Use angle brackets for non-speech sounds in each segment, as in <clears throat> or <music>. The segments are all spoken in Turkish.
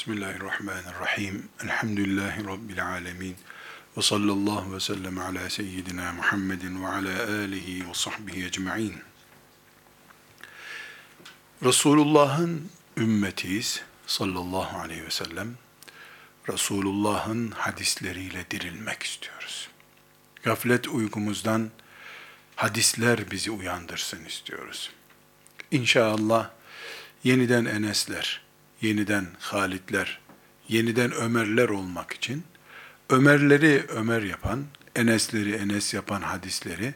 Bismillahirrahmanirrahim. Elhamdülillahi Rabbil alemin. Ve sallallahu ve sellem ala seyyidina Muhammedin ve ala alihi ve sahbihi ecma'in. Resulullah'ın ümmetiyiz sallallahu aleyhi ve sellem. Resulullah'ın hadisleriyle dirilmek istiyoruz. Gaflet uykumuzdan hadisler bizi uyandırsın istiyoruz. İnşallah yeniden Enesler, yeniden Halitler, yeniden Ömerler olmak için Ömerleri Ömer yapan, Enesleri Enes yapan hadisleri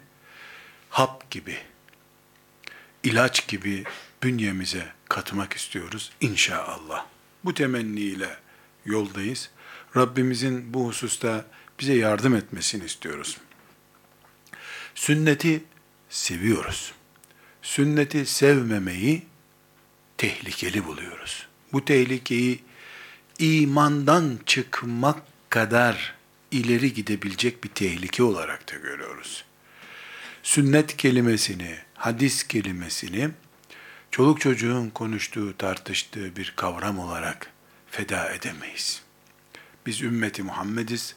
hap gibi, ilaç gibi bünyemize katmak istiyoruz inşallah. Bu temenniyle yoldayız. Rabbimizin bu hususta bize yardım etmesini istiyoruz. Sünneti seviyoruz. Sünneti sevmemeyi tehlikeli buluyoruz. Bu tehlikeyi imandan çıkmak kadar ileri gidebilecek bir tehlike olarak da görüyoruz. Sünnet kelimesini, hadis kelimesini çoluk çocuğun konuştuğu, tartıştığı bir kavram olarak feda edemeyiz. Biz ümmeti Muhammediz.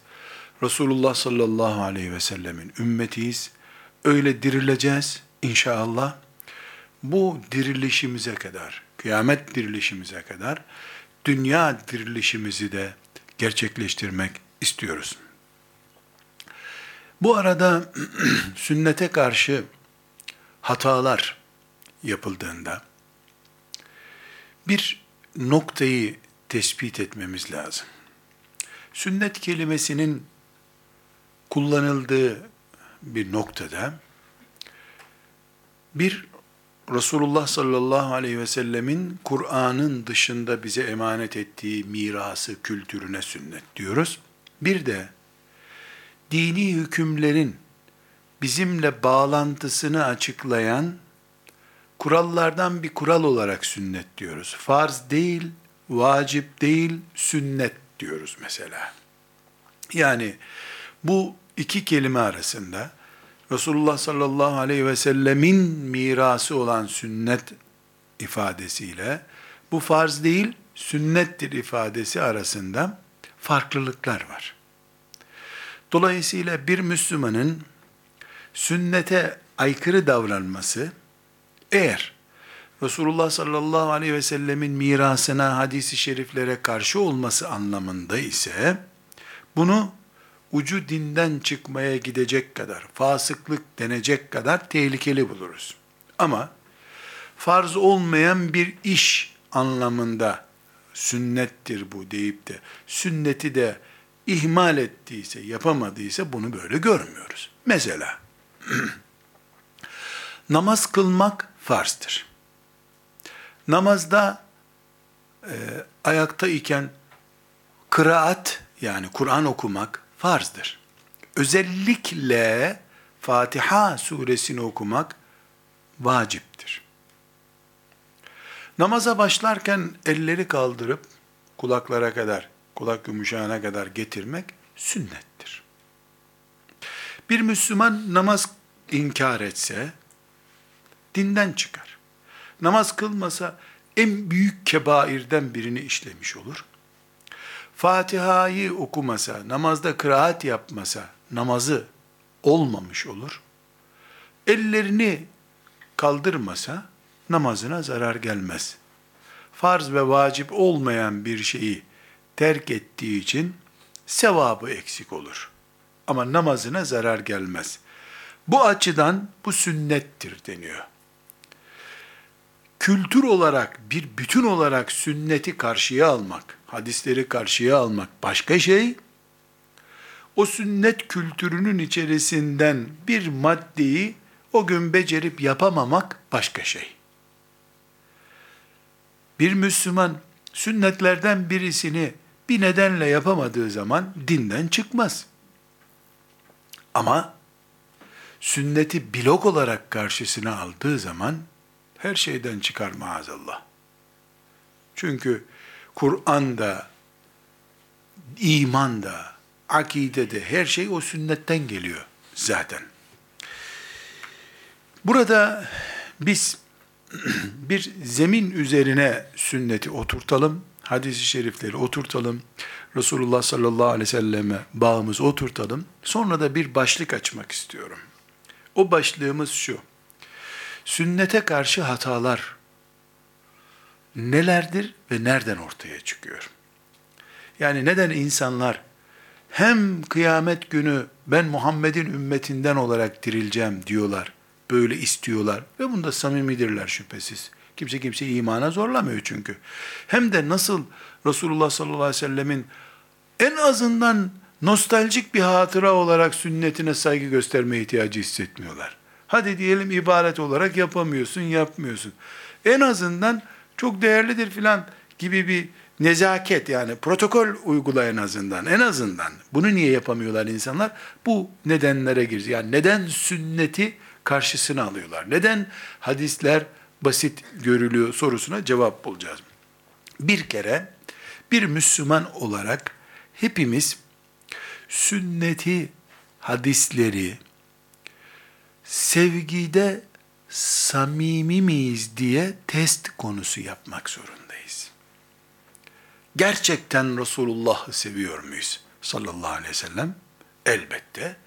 Resulullah sallallahu aleyhi ve sellemin ümmetiyiz. Öyle dirileceğiz inşallah. Bu dirilişimize kadar, kıyamet dirilişimize kadar dünya dirilişimizi de gerçekleştirmek istiyoruz. Bu arada <clears throat> sünnete karşı hatalar yapıldığında bir noktayı tespit etmemiz lazım. Sünnet kelimesinin kullanıldığı bir noktada bir Resulullah sallallahu aleyhi ve sellemin Kur'an'ın dışında bize emanet ettiği mirası, kültürüne sünnet diyoruz. Bir de dini hükümlerin bizimle bağlantısını açıklayan kurallardan bir kural olarak sünnet diyoruz. Farz değil, vacip değil, sünnet diyoruz mesela. Yani bu iki kelime arasında Resulullah sallallahu aleyhi ve sellemin mirası olan sünnet ifadesiyle bu farz değil, sünnettir ifadesi arasında farklılıklar var. Dolayısıyla bir Müslümanın sünnete aykırı davranması eğer Resulullah sallallahu aleyhi ve sellemin mirasına, hadisi şeriflere karşı olması anlamında ise bunu ucu dinden çıkmaya gidecek kadar, fasıklık denecek kadar tehlikeli buluruz. Ama farz olmayan bir iş anlamında sünnettir bu deyip de sünneti de ihmal ettiyse, yapamadıysa bunu böyle görmüyoruz. Mesela <clears throat> namaz kılmak farzdır. Namazda e, ayakta iken kıraat yani Kur'an okumak farzdır. Özellikle Fatiha suresini okumak vaciptir. Namaza başlarken elleri kaldırıp kulaklara kadar, kulak yumuşağına kadar getirmek sünnettir. Bir Müslüman namaz inkar etse dinden çıkar. Namaz kılmasa en büyük kebairden birini işlemiş olur. Fatiha'yı okumasa, namazda kıraat yapmasa, namazı olmamış olur. Ellerini kaldırmasa, namazına zarar gelmez. Farz ve vacip olmayan bir şeyi terk ettiği için sevabı eksik olur. Ama namazına zarar gelmez. Bu açıdan bu sünnettir deniyor kültür olarak, bir bütün olarak sünneti karşıya almak, hadisleri karşıya almak başka şey, o sünnet kültürünün içerisinden bir maddeyi o gün becerip yapamamak başka şey. Bir Müslüman sünnetlerden birisini bir nedenle yapamadığı zaman dinden çıkmaz. Ama sünneti blok olarak karşısına aldığı zaman her şeyden çıkar maazallah. Çünkü Kur'an'da, imanda, akidede her şey o sünnetten geliyor zaten. Burada biz <clears throat> bir zemin üzerine sünneti oturtalım. hadisi şerifleri oturtalım. Resulullah sallallahu aleyhi ve selleme bağımızı oturtalım. Sonra da bir başlık açmak istiyorum. O başlığımız şu. Sünnete karşı hatalar nelerdir ve nereden ortaya çıkıyor? Yani neden insanlar hem kıyamet günü ben Muhammed'in ümmetinden olarak dirileceğim diyorlar, böyle istiyorlar ve bunda samimidirler şüphesiz. Kimse kimse imana zorlamıyor çünkü. Hem de nasıl Resulullah sallallahu aleyhi ve sellemin en azından nostaljik bir hatıra olarak sünnetine saygı gösterme ihtiyacı hissetmiyorlar. Hadi diyelim ibaret olarak yapamıyorsun, yapmıyorsun. En azından çok değerlidir filan gibi bir nezaket yani protokol uygula en azından. En azından. Bunu niye yapamıyorlar insanlar? Bu nedenlere giriyor. Yani neden sünneti karşısına alıyorlar? Neden hadisler basit görülüyor sorusuna cevap bulacağız. Bir kere bir Müslüman olarak hepimiz sünneti, hadisleri sevgide samimi miyiz diye test konusu yapmak zorundayız. Gerçekten Resulullah'ı seviyor muyuz? Sallallahu aleyhi ve sellem. Elbette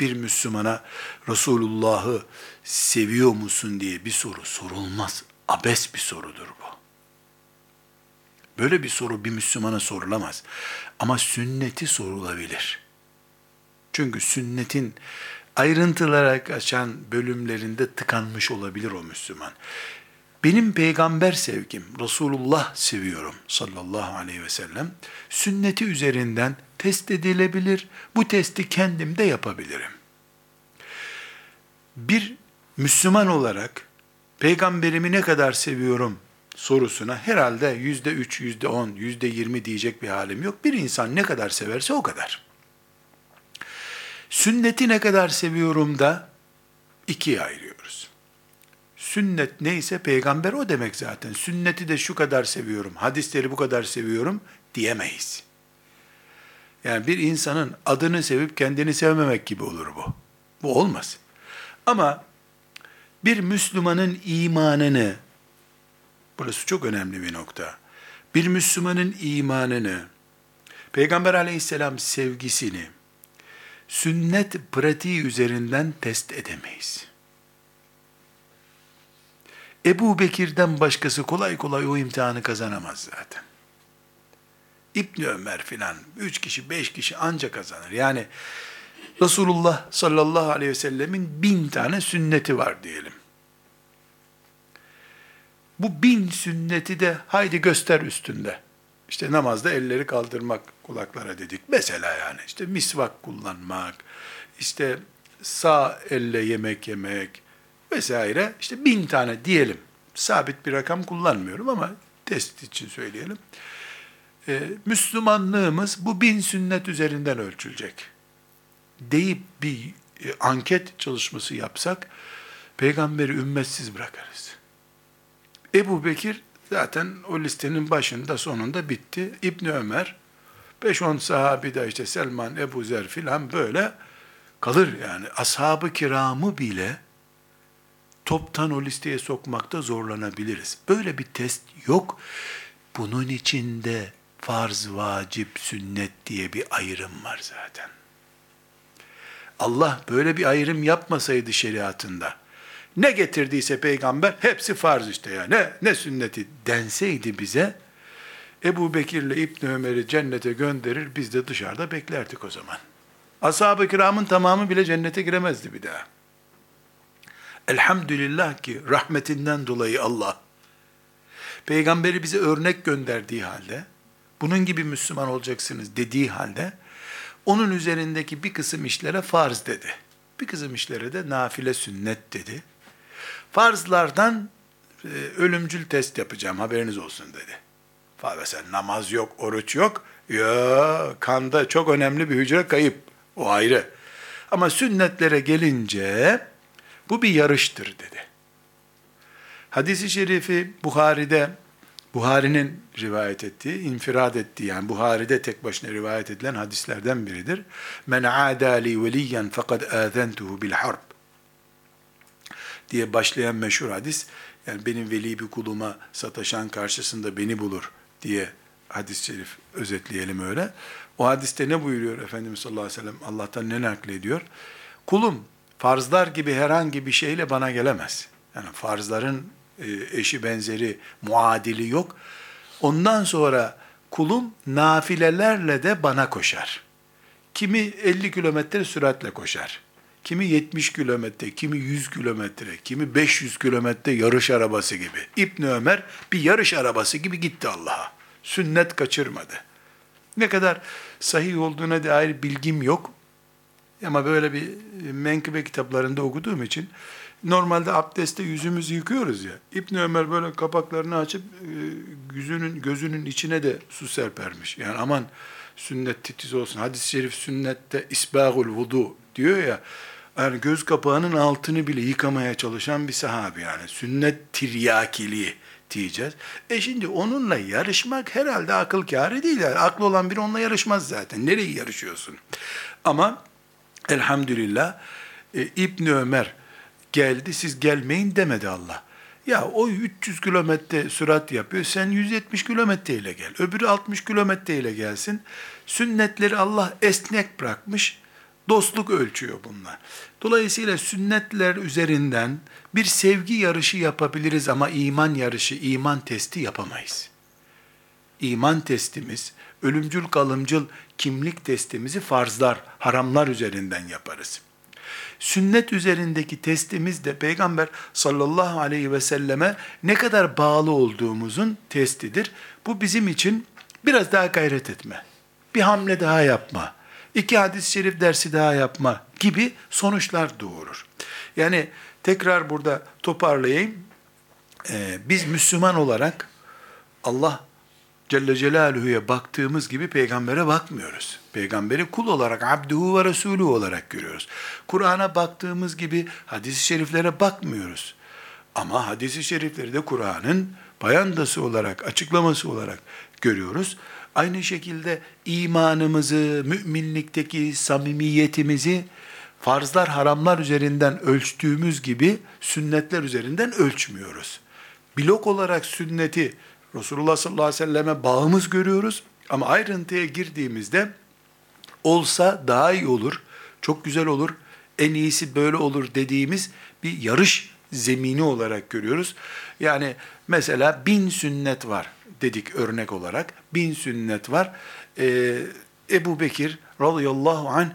bir Müslümana Resulullah'ı seviyor musun diye bir soru sorulmaz. Abes bir sorudur bu. Böyle bir soru bir Müslümana sorulamaz. Ama sünneti sorulabilir. Çünkü sünnetin ayrıntılara kaçan bölümlerinde tıkanmış olabilir o Müslüman. Benim peygamber sevgim, Resulullah seviyorum sallallahu aleyhi ve sellem, sünneti üzerinden test edilebilir. Bu testi kendim de yapabilirim. Bir Müslüman olarak peygamberimi ne kadar seviyorum sorusuna herhalde yüzde üç, yüzde on, yüzde yirmi diyecek bir halim yok. Bir insan ne kadar severse o kadar. Sünneti ne kadar seviyorum da ikiye ayırıyoruz. Sünnet neyse peygamber o demek zaten. Sünneti de şu kadar seviyorum, hadisleri bu kadar seviyorum diyemeyiz. Yani bir insanın adını sevip kendini sevmemek gibi olur bu. Bu olmaz. Ama bir Müslümanın imanını, burası çok önemli bir nokta, bir Müslümanın imanını, Peygamber aleyhisselam sevgisini, sünnet pratiği üzerinden test edemeyiz. Ebu Bekir'den başkası kolay kolay o imtihanı kazanamaz zaten. İbni Ömer filan, üç kişi, beş kişi anca kazanır. Yani Resulullah sallallahu aleyhi ve sellemin bin tane sünneti var diyelim. Bu bin sünneti de haydi göster üstünde. İşte namazda elleri kaldırmak kulaklara dedik. Mesela yani işte misvak kullanmak, işte sağ elle yemek yemek vesaire. İşte bin tane diyelim. Sabit bir rakam kullanmıyorum ama test için söyleyelim. Ee, Müslümanlığımız bu bin sünnet üzerinden ölçülecek. Deyip bir e, anket çalışması yapsak, peygamberi ümmetsiz bırakarız. Ebu Bekir Zaten o listenin başında sonunda bitti. İbn Ömer 5-10 sahabi de işte Selman, Ebu Zer filan böyle kalır yani. Ashab-ı kiramı bile toptan o listeye sokmakta zorlanabiliriz. Böyle bir test yok. Bunun içinde farz, vacip, sünnet diye bir ayrım var zaten. Allah böyle bir ayrım yapmasaydı şeriatında, ne getirdiyse peygamber hepsi farz işte ya. Ne, ne sünneti denseydi bize Ebu Bekir'le İbn Ömer'i cennete gönderir biz de dışarıda beklerdik o zaman. Ashab-ı kiramın tamamı bile cennete giremezdi bir daha. Elhamdülillah ki rahmetinden dolayı Allah peygamberi bize örnek gönderdiği halde bunun gibi Müslüman olacaksınız dediği halde onun üzerindeki bir kısım işlere farz dedi. Bir kısım işlere de nafile sünnet dedi. Farzlardan e, ölümcül test yapacağım haberiniz olsun dedi. Mesela namaz yok, oruç yok. Ya kanda çok önemli bir hücre kayıp. O ayrı. Ama sünnetlere gelince bu bir yarıştır dedi. Hadis-i şerifi Buhari'de Buhari'nin rivayet ettiği, infirad ettiği yani Buhari'de tek başına rivayet edilen hadislerden biridir. Men adali veliyen fakat azentuhu bil harb diye başlayan meşhur hadis, yani benim veli bir kuluma sataşan karşısında beni bulur diye hadis-i şerif özetleyelim öyle. O hadiste ne buyuruyor Efendimiz sallallahu aleyhi ve sellem? Allah'tan ne naklediyor? Kulum farzlar gibi herhangi bir şeyle bana gelemez. Yani farzların e, eşi benzeri muadili yok. Ondan sonra kulum nafilelerle de bana koşar. Kimi 50 kilometre süratle koşar. Kimi 70 kilometre, kimi 100 kilometre, kimi 500 kilometre yarış arabası gibi. İbn Ömer bir yarış arabası gibi gitti Allah'a. Sünnet kaçırmadı. Ne kadar sahih olduğuna dair bilgim yok. Ama böyle bir menkıbe kitaplarında okuduğum için normalde abdestte yüzümüzü yıkıyoruz ya. İbn Ömer böyle kapaklarını açıp e, yüzünün gözünün içine de su serpermiş. Yani aman sünnet titiz olsun. Hadis-i şerif sünnette isbagul vudu diyor ya. Yani göz kapağının altını bile yıkamaya çalışan bir sahabi yani. Sünnet tiryakiliği diyeceğiz. E şimdi onunla yarışmak herhalde akıl kârı değil. Yani aklı olan biri onunla yarışmaz zaten. Nereye yarışıyorsun? Ama elhamdülillah e, İbn Ömer geldi siz gelmeyin demedi Allah. Ya o 300 kilometre sürat yapıyor. Sen 170 kilometre ile gel. Öbürü 60 kilometre ile gelsin. Sünnetleri Allah esnek bırakmış. Dostluk ölçüyor bunlar. Dolayısıyla sünnetler üzerinden bir sevgi yarışı yapabiliriz ama iman yarışı, iman testi yapamayız. İman testimiz, ölümcül kalımcıl kimlik testimizi farzlar, haramlar üzerinden yaparız. Sünnet üzerindeki testimiz de Peygamber sallallahu aleyhi ve selleme ne kadar bağlı olduğumuzun testidir. Bu bizim için biraz daha gayret etme, bir hamle daha yapma, iki hadis-i şerif dersi daha yapma gibi sonuçlar doğurur. Yani tekrar burada toparlayayım. Ee, biz Müslüman olarak Allah Celle Celaluhu'ya baktığımız gibi peygambere bakmıyoruz. Peygamberi kul olarak, abduhu ve resulü olarak görüyoruz. Kur'an'a baktığımız gibi hadis-i şeriflere bakmıyoruz. Ama hadis-i şerifleri de Kur'an'ın bayandası olarak, açıklaması olarak görüyoruz. Aynı şekilde imanımızı, müminlikteki samimiyetimizi farzlar, haramlar üzerinden ölçtüğümüz gibi sünnetler üzerinden ölçmüyoruz. Blok olarak sünneti Resulullah sallallahu aleyhi ve selleme bağımız görüyoruz. Ama ayrıntıya girdiğimizde olsa daha iyi olur, çok güzel olur, en iyisi böyle olur dediğimiz bir yarış zemini olarak görüyoruz. Yani mesela bin sünnet var dedik örnek olarak. Bin sünnet var. Ee, Ebu Bekir radıyallahu anh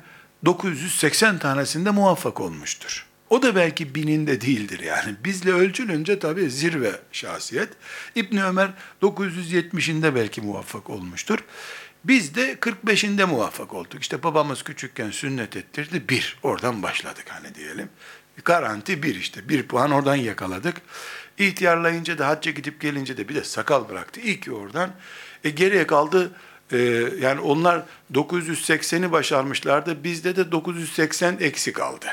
980 tanesinde muvaffak olmuştur. O da belki bininde değildir yani. Bizle ölçülünce tabii zirve şahsiyet. İbni Ömer 970'inde belki muvaffak olmuştur. Biz de 45'inde muvaffak olduk. İşte babamız küçükken sünnet ettirdi. Bir. Oradan başladık hani diyelim. Garanti bir işte. Bir puan oradan yakaladık. İhtiyarlayınca da hacca gidip gelince de bir de sakal bıraktı. İlk oradan. E geriye kaldı e, yani onlar 980'i başarmışlardı. Bizde de 980 eksik kaldı.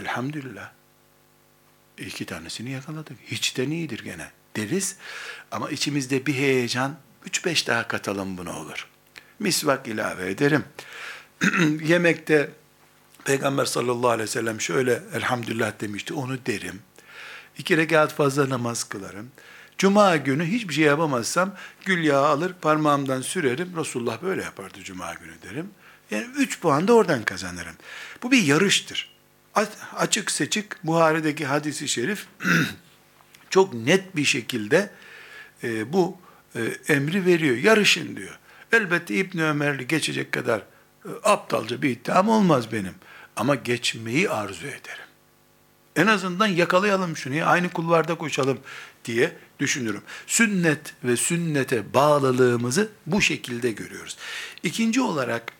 Elhamdülillah. İki tanesini yakaladık. Hiçten iyidir gene deriz. Ama içimizde bir heyecan, üç beş daha katalım buna olur. Misvak ilave ederim. <clears throat> Yemekte Peygamber sallallahu aleyhi ve sellem şöyle elhamdülillah demişti, onu derim. İki rekat fazla namaz kılarım. Cuma günü hiçbir şey yapamazsam gül yağı alır parmağımdan sürerim. Resulullah böyle yapardı cuma günü derim. Yani üç puan da oradan kazanırım. Bu bir yarıştır açık seçik Buhari'deki hadisi şerif <clears throat> çok net bir şekilde e, bu e, emri veriyor. Yarışın diyor. Elbette İbn Ömerli geçecek kadar e, aptalca bir iddiam olmaz benim. Ama geçmeyi arzu ederim. En azından yakalayalım şunu, aynı kulvarda koşalım diye düşünürüm. Sünnet ve sünnete bağlılığımızı bu şekilde görüyoruz. İkinci olarak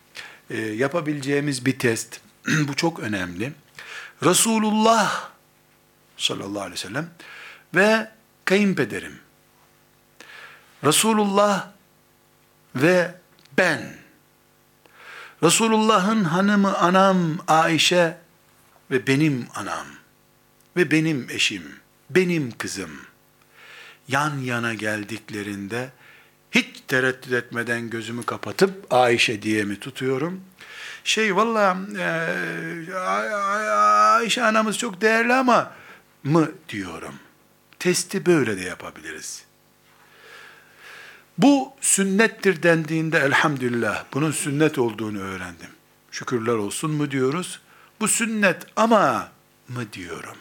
e, yapabileceğimiz bir test, <clears throat> bu çok önemli. Resulullah sallallahu aleyhi ve sellem ve kayınpederim. Resulullah ve ben. Resulullah'ın hanımı anam Ayşe ve benim anam ve benim eşim, benim kızım yan yana geldiklerinde hiç tereddüt etmeden gözümü kapatıp Ayşe diye mi tutuyorum? Şey valla e, Ayşe anamız çok değerli ama mı diyorum. Testi böyle de yapabiliriz. Bu sünnettir dendiğinde elhamdülillah bunun sünnet olduğunu öğrendim. Şükürler olsun mu diyoruz? Bu sünnet ama mı diyorum?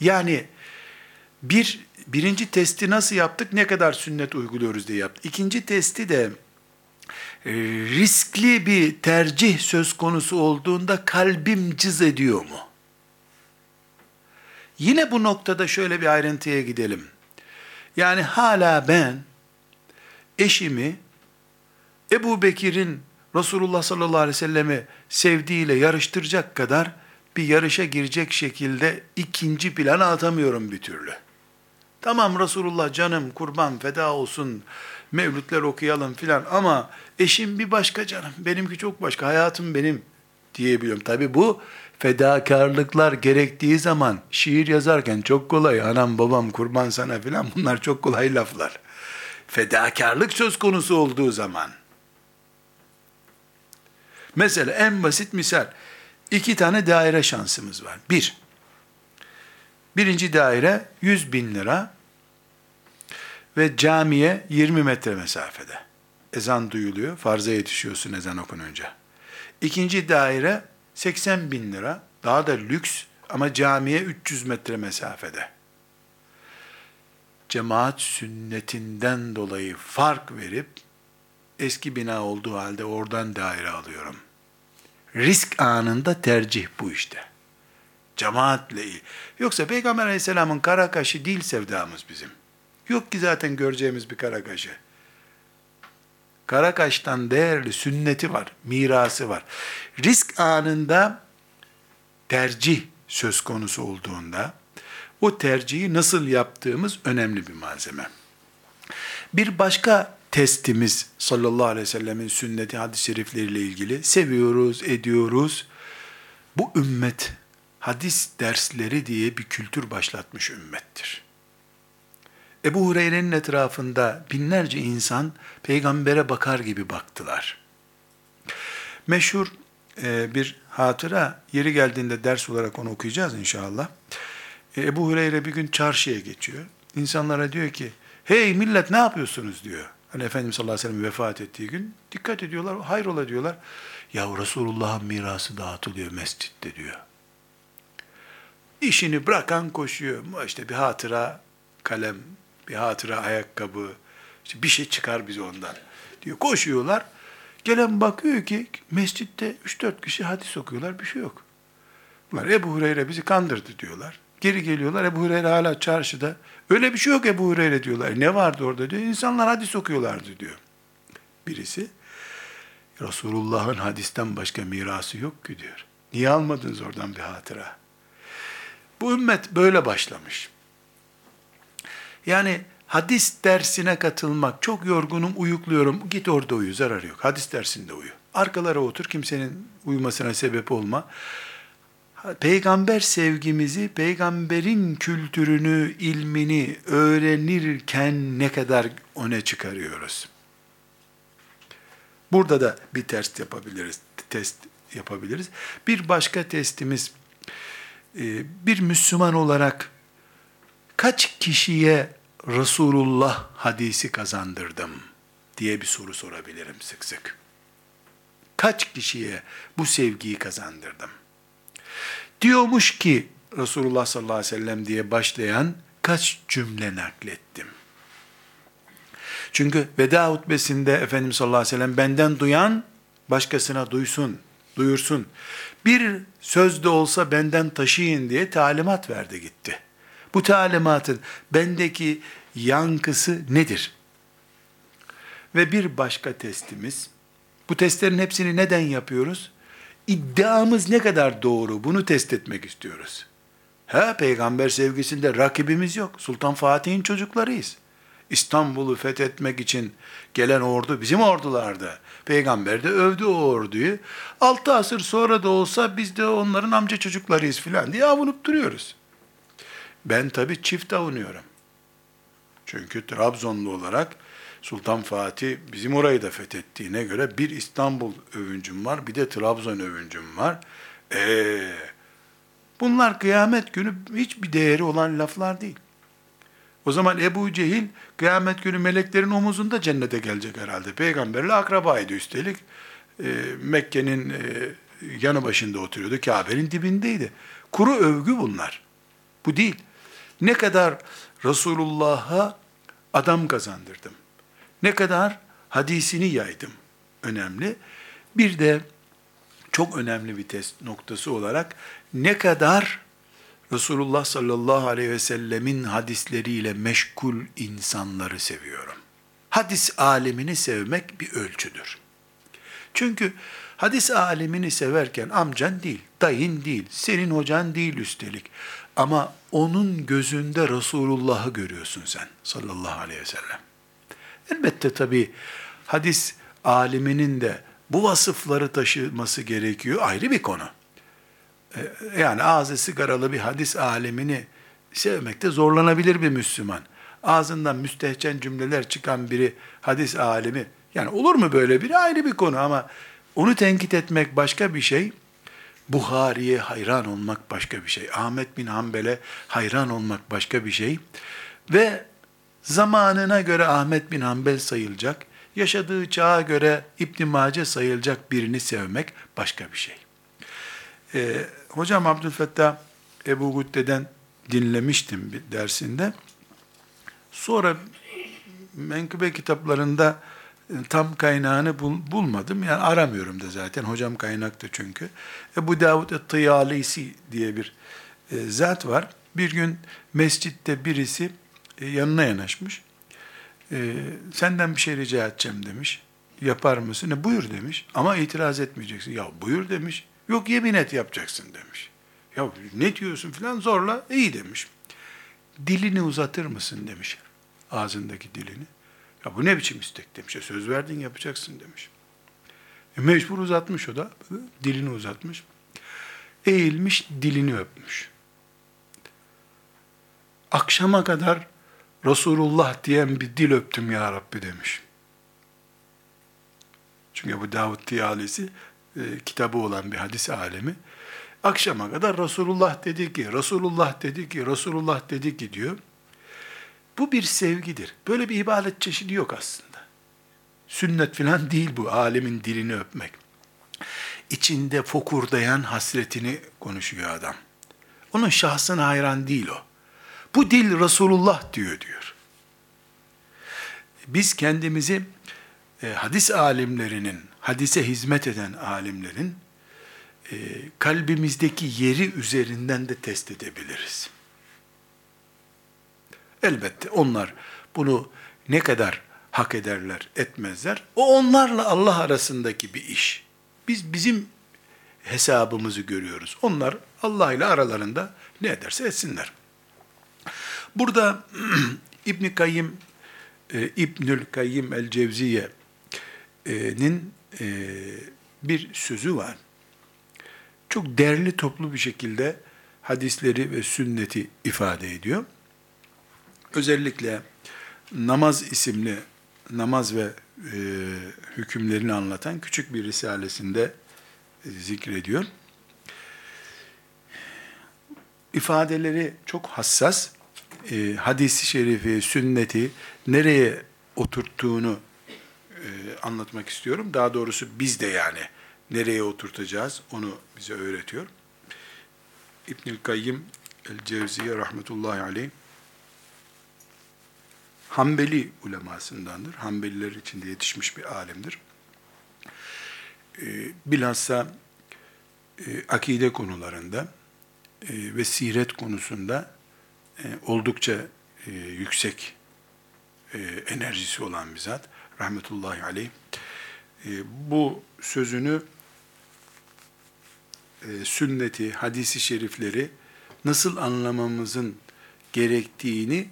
Yani bir birinci testi nasıl yaptık? Ne kadar sünnet uyguluyoruz diye yaptık. İkinci testi de e, riskli bir tercih söz konusu olduğunda kalbim cız ediyor mu? Yine bu noktada şöyle bir ayrıntıya gidelim. Yani hala ben eşimi Ebu Bekir'in Resulullah sallallahu aleyhi ve sellemi sevdiğiyle yarıştıracak kadar bir yarışa girecek şekilde ikinci plana atamıyorum bir türlü. Tamam Resulullah canım kurban feda olsun mevlütler okuyalım filan ama eşim bir başka canım benimki çok başka hayatım benim diyebiliyorum. Tabi bu fedakarlıklar gerektiği zaman şiir yazarken çok kolay anam babam kurban sana filan bunlar çok kolay laflar. Fedakarlık söz konusu olduğu zaman mesela en basit misal iki tane daire şansımız var. Bir, birinci daire 100 bin lira ve camiye 20 metre mesafede. Ezan duyuluyor, farza yetişiyorsun ezan okununca. İkinci daire 80 bin lira, daha da lüks ama camiye 300 metre mesafede. Cemaat sünnetinden dolayı fark verip, eski bina olduğu halde oradan daire alıyorum. Risk anında tercih bu işte. Cemaatle iyi. Yoksa Peygamber aleyhisselamın kara kaşı değil sevdamız bizim. Yok ki zaten göreceğimiz bir kara kaşı. Karakaş'tan değerli sünneti var, mirası var. Risk anında tercih söz konusu olduğunda o tercihi nasıl yaptığımız önemli bir malzeme. Bir başka testimiz sallallahu aleyhi ve sellemin sünneti hadis-i şerifleriyle ilgili seviyoruz, ediyoruz. Bu ümmet hadis dersleri diye bir kültür başlatmış ümmettir. Ebu Hureyre'nin etrafında binlerce insan peygambere bakar gibi baktılar. Meşhur e, bir hatıra, yeri geldiğinde ders olarak onu okuyacağız inşallah. E, Ebu Hureyre bir gün çarşıya geçiyor. İnsanlara diyor ki, hey millet ne yapıyorsunuz diyor. Hani Efendimiz sallallahu aleyhi ve sellem vefat ettiği gün dikkat ediyorlar, hayrola diyorlar. Ya Resulullah'ın mirası dağıtılıyor mescitte diyor. İşini bırakan koşuyor. İşte bir hatıra kalem bir hatıra ayakkabı, işte bir şey çıkar bize ondan diyor. Koşuyorlar. Gelen bakıyor ki mescitte 3-4 kişi hadis okuyorlar, bir şey yok. Bunlar Ebu Hureyre bizi kandırdı diyorlar. Geri geliyorlar, Ebu Hureyre hala çarşıda. Öyle bir şey yok Ebu Hureyre diyorlar. Ne vardı orada diyor. İnsanlar hadis okuyorlardı diyor. Birisi, Resulullah'ın hadisten başka mirası yok ki diyor. Niye almadınız oradan bir hatıra? Bu ümmet böyle başlamış. Yani hadis dersine katılmak, çok yorgunum, uyukluyorum, git orada uyu, zararı yok. Hadis dersinde uyu. Arkalara otur, kimsenin uyumasına sebep olma. Peygamber sevgimizi, peygamberin kültürünü, ilmini öğrenirken ne kadar öne çıkarıyoruz. Burada da bir test yapabiliriz, test yapabiliriz. Bir başka testimiz, e, bir Müslüman olarak kaç kişiye Resulullah hadisi kazandırdım diye bir soru sorabilirim sık sık. Kaç kişiye bu sevgiyi kazandırdım? Diyormuş ki Resulullah sallallahu aleyhi ve sellem diye başlayan kaç cümle naklettim? Çünkü veda hutbesinde Efendimiz sallallahu aleyhi ve sellem benden duyan başkasına duysun, duyursun. Bir söz de olsa benden taşıyın diye talimat verdi gitti. Bu talimatın bendeki yankısı nedir? Ve bir başka testimiz, bu testlerin hepsini neden yapıyoruz? İddiamız ne kadar doğru bunu test etmek istiyoruz. Ha peygamber sevgisinde rakibimiz yok. Sultan Fatih'in çocuklarıyız. İstanbul'u fethetmek için gelen ordu bizim ordularda. Peygamber de övdü o orduyu. Altı asır sonra da olsa biz de onların amca çocuklarıyız filan diye avunup duruyoruz. Ben tabi çift avunuyorum. Çünkü Trabzonlu olarak Sultan Fatih bizim orayı da fethettiğine göre bir İstanbul övüncüm var, bir de Trabzon övüncüm var. Ee, bunlar kıyamet günü hiçbir değeri olan laflar değil. O zaman Ebu Cehil kıyamet günü meleklerin omuzunda cennete gelecek herhalde. Peygamberle akrabaydı üstelik. E, Mekke'nin e, yanı başında oturuyordu. Kabe'nin dibindeydi. Kuru övgü bunlar. Bu değil. Ne kadar Resulullah'a adam kazandırdım. Ne kadar hadisini yaydım. Önemli. Bir de çok önemli bir test noktası olarak ne kadar Resulullah sallallahu aleyhi ve sellemin hadisleriyle meşgul insanları seviyorum. Hadis alemini sevmek bir ölçüdür. Çünkü hadis alemini severken amcan değil, dayın değil, senin hocan değil üstelik. Ama onun gözünde Resulullah'ı görüyorsun sen sallallahu aleyhi ve sellem. Elbette tabi hadis aliminin de bu vasıfları taşıması gerekiyor ayrı bir konu. Ee, yani ağzı sigaralı bir hadis alemini sevmekte zorlanabilir bir Müslüman. Ağzından müstehcen cümleler çıkan biri hadis alemi, yani olur mu böyle biri ayrı bir konu ama onu tenkit etmek başka bir şey. Buhari'ye hayran olmak başka bir şey. Ahmet bin Hanbel'e hayran olmak başka bir şey. Ve zamanına göre Ahmet bin Hanbel sayılacak, yaşadığı çağa göre İbn Mace sayılacak birini sevmek başka bir şey. Ee, hocam Abdülfettah Ebu Gutte'den dinlemiştim bir dersinde. Sonra menkıbe kitaplarında e, tam kaynağını bul, bulmadım. Yani aramıyorum da zaten. Hocam kaynaktı çünkü. Ebu Davud et-Tıyalisi diye bir e, zat var. Bir gün mescitte birisi yanına yanaşmış. E, senden bir şey rica edeceğim demiş. Yapar mısın? Ne buyur demiş. Ama itiraz etmeyeceksin. Ya buyur demiş. Yok yemin et yapacaksın demiş. Ya ne diyorsun filan zorla iyi demiş. Dilini uzatır mısın demiş. Ağzındaki dilini. Ya bu ne biçim istek demiş. Ya söz verdin yapacaksın demiş. E mecbur uzatmış o da. Dilini uzatmış. Eğilmiş dilini öpmüş. Akşama kadar Resulullah diyen bir dil öptüm ya Rabbi demiş. Çünkü bu Davud Tiyalisi e, kitabı olan bir hadis alemi. Akşama kadar Resulullah dedi ki, Resulullah dedi ki, Resulullah dedi ki diyor. Bu bir sevgidir. Böyle bir ibadet çeşidi yok aslında. Sünnet falan değil bu, alemin dilini öpmek. İçinde fokurdayan hasretini konuşuyor adam. Onun şahsına hayran değil o. Bu dil Resulullah diyor diyor. Biz kendimizi e, hadis alimlerinin, hadise hizmet eden alimlerin e, kalbimizdeki yeri üzerinden de test edebiliriz. Elbette onlar bunu ne kadar hak ederler, etmezler. O onlarla Allah arasındaki bir iş. Biz bizim hesabımızı görüyoruz. Onlar Allah ile aralarında ne ederse etsinler. Burada <clears throat> İbn Kayyim e, İbnül Kayyim el Cevziye'nin e, bir sözü var. Çok değerli toplu bir şekilde hadisleri ve sünneti ifade ediyor. Özellikle namaz isimli namaz ve e, hükümlerini anlatan küçük bir risalesinde e, zikrediyor. İfadeleri çok hassas e, hadisi şerifi, sünneti nereye oturttuğunu e, anlatmak istiyorum. Daha doğrusu biz de yani nereye oturtacağız onu bize öğretiyor. İbnül Kayyim el-Cevziye rahmetullahi aleyh Hanbeli ulemasındandır. Hanbeliler içinde yetişmiş bir alimdir. E, bilhassa e, akide konularında e, ve siret konusunda oldukça e, yüksek e, enerjisi olan bir zat. Rahmetullahi aleyh. E, bu sözünü e, sünneti, hadisi şerifleri nasıl anlamamızın gerektiğini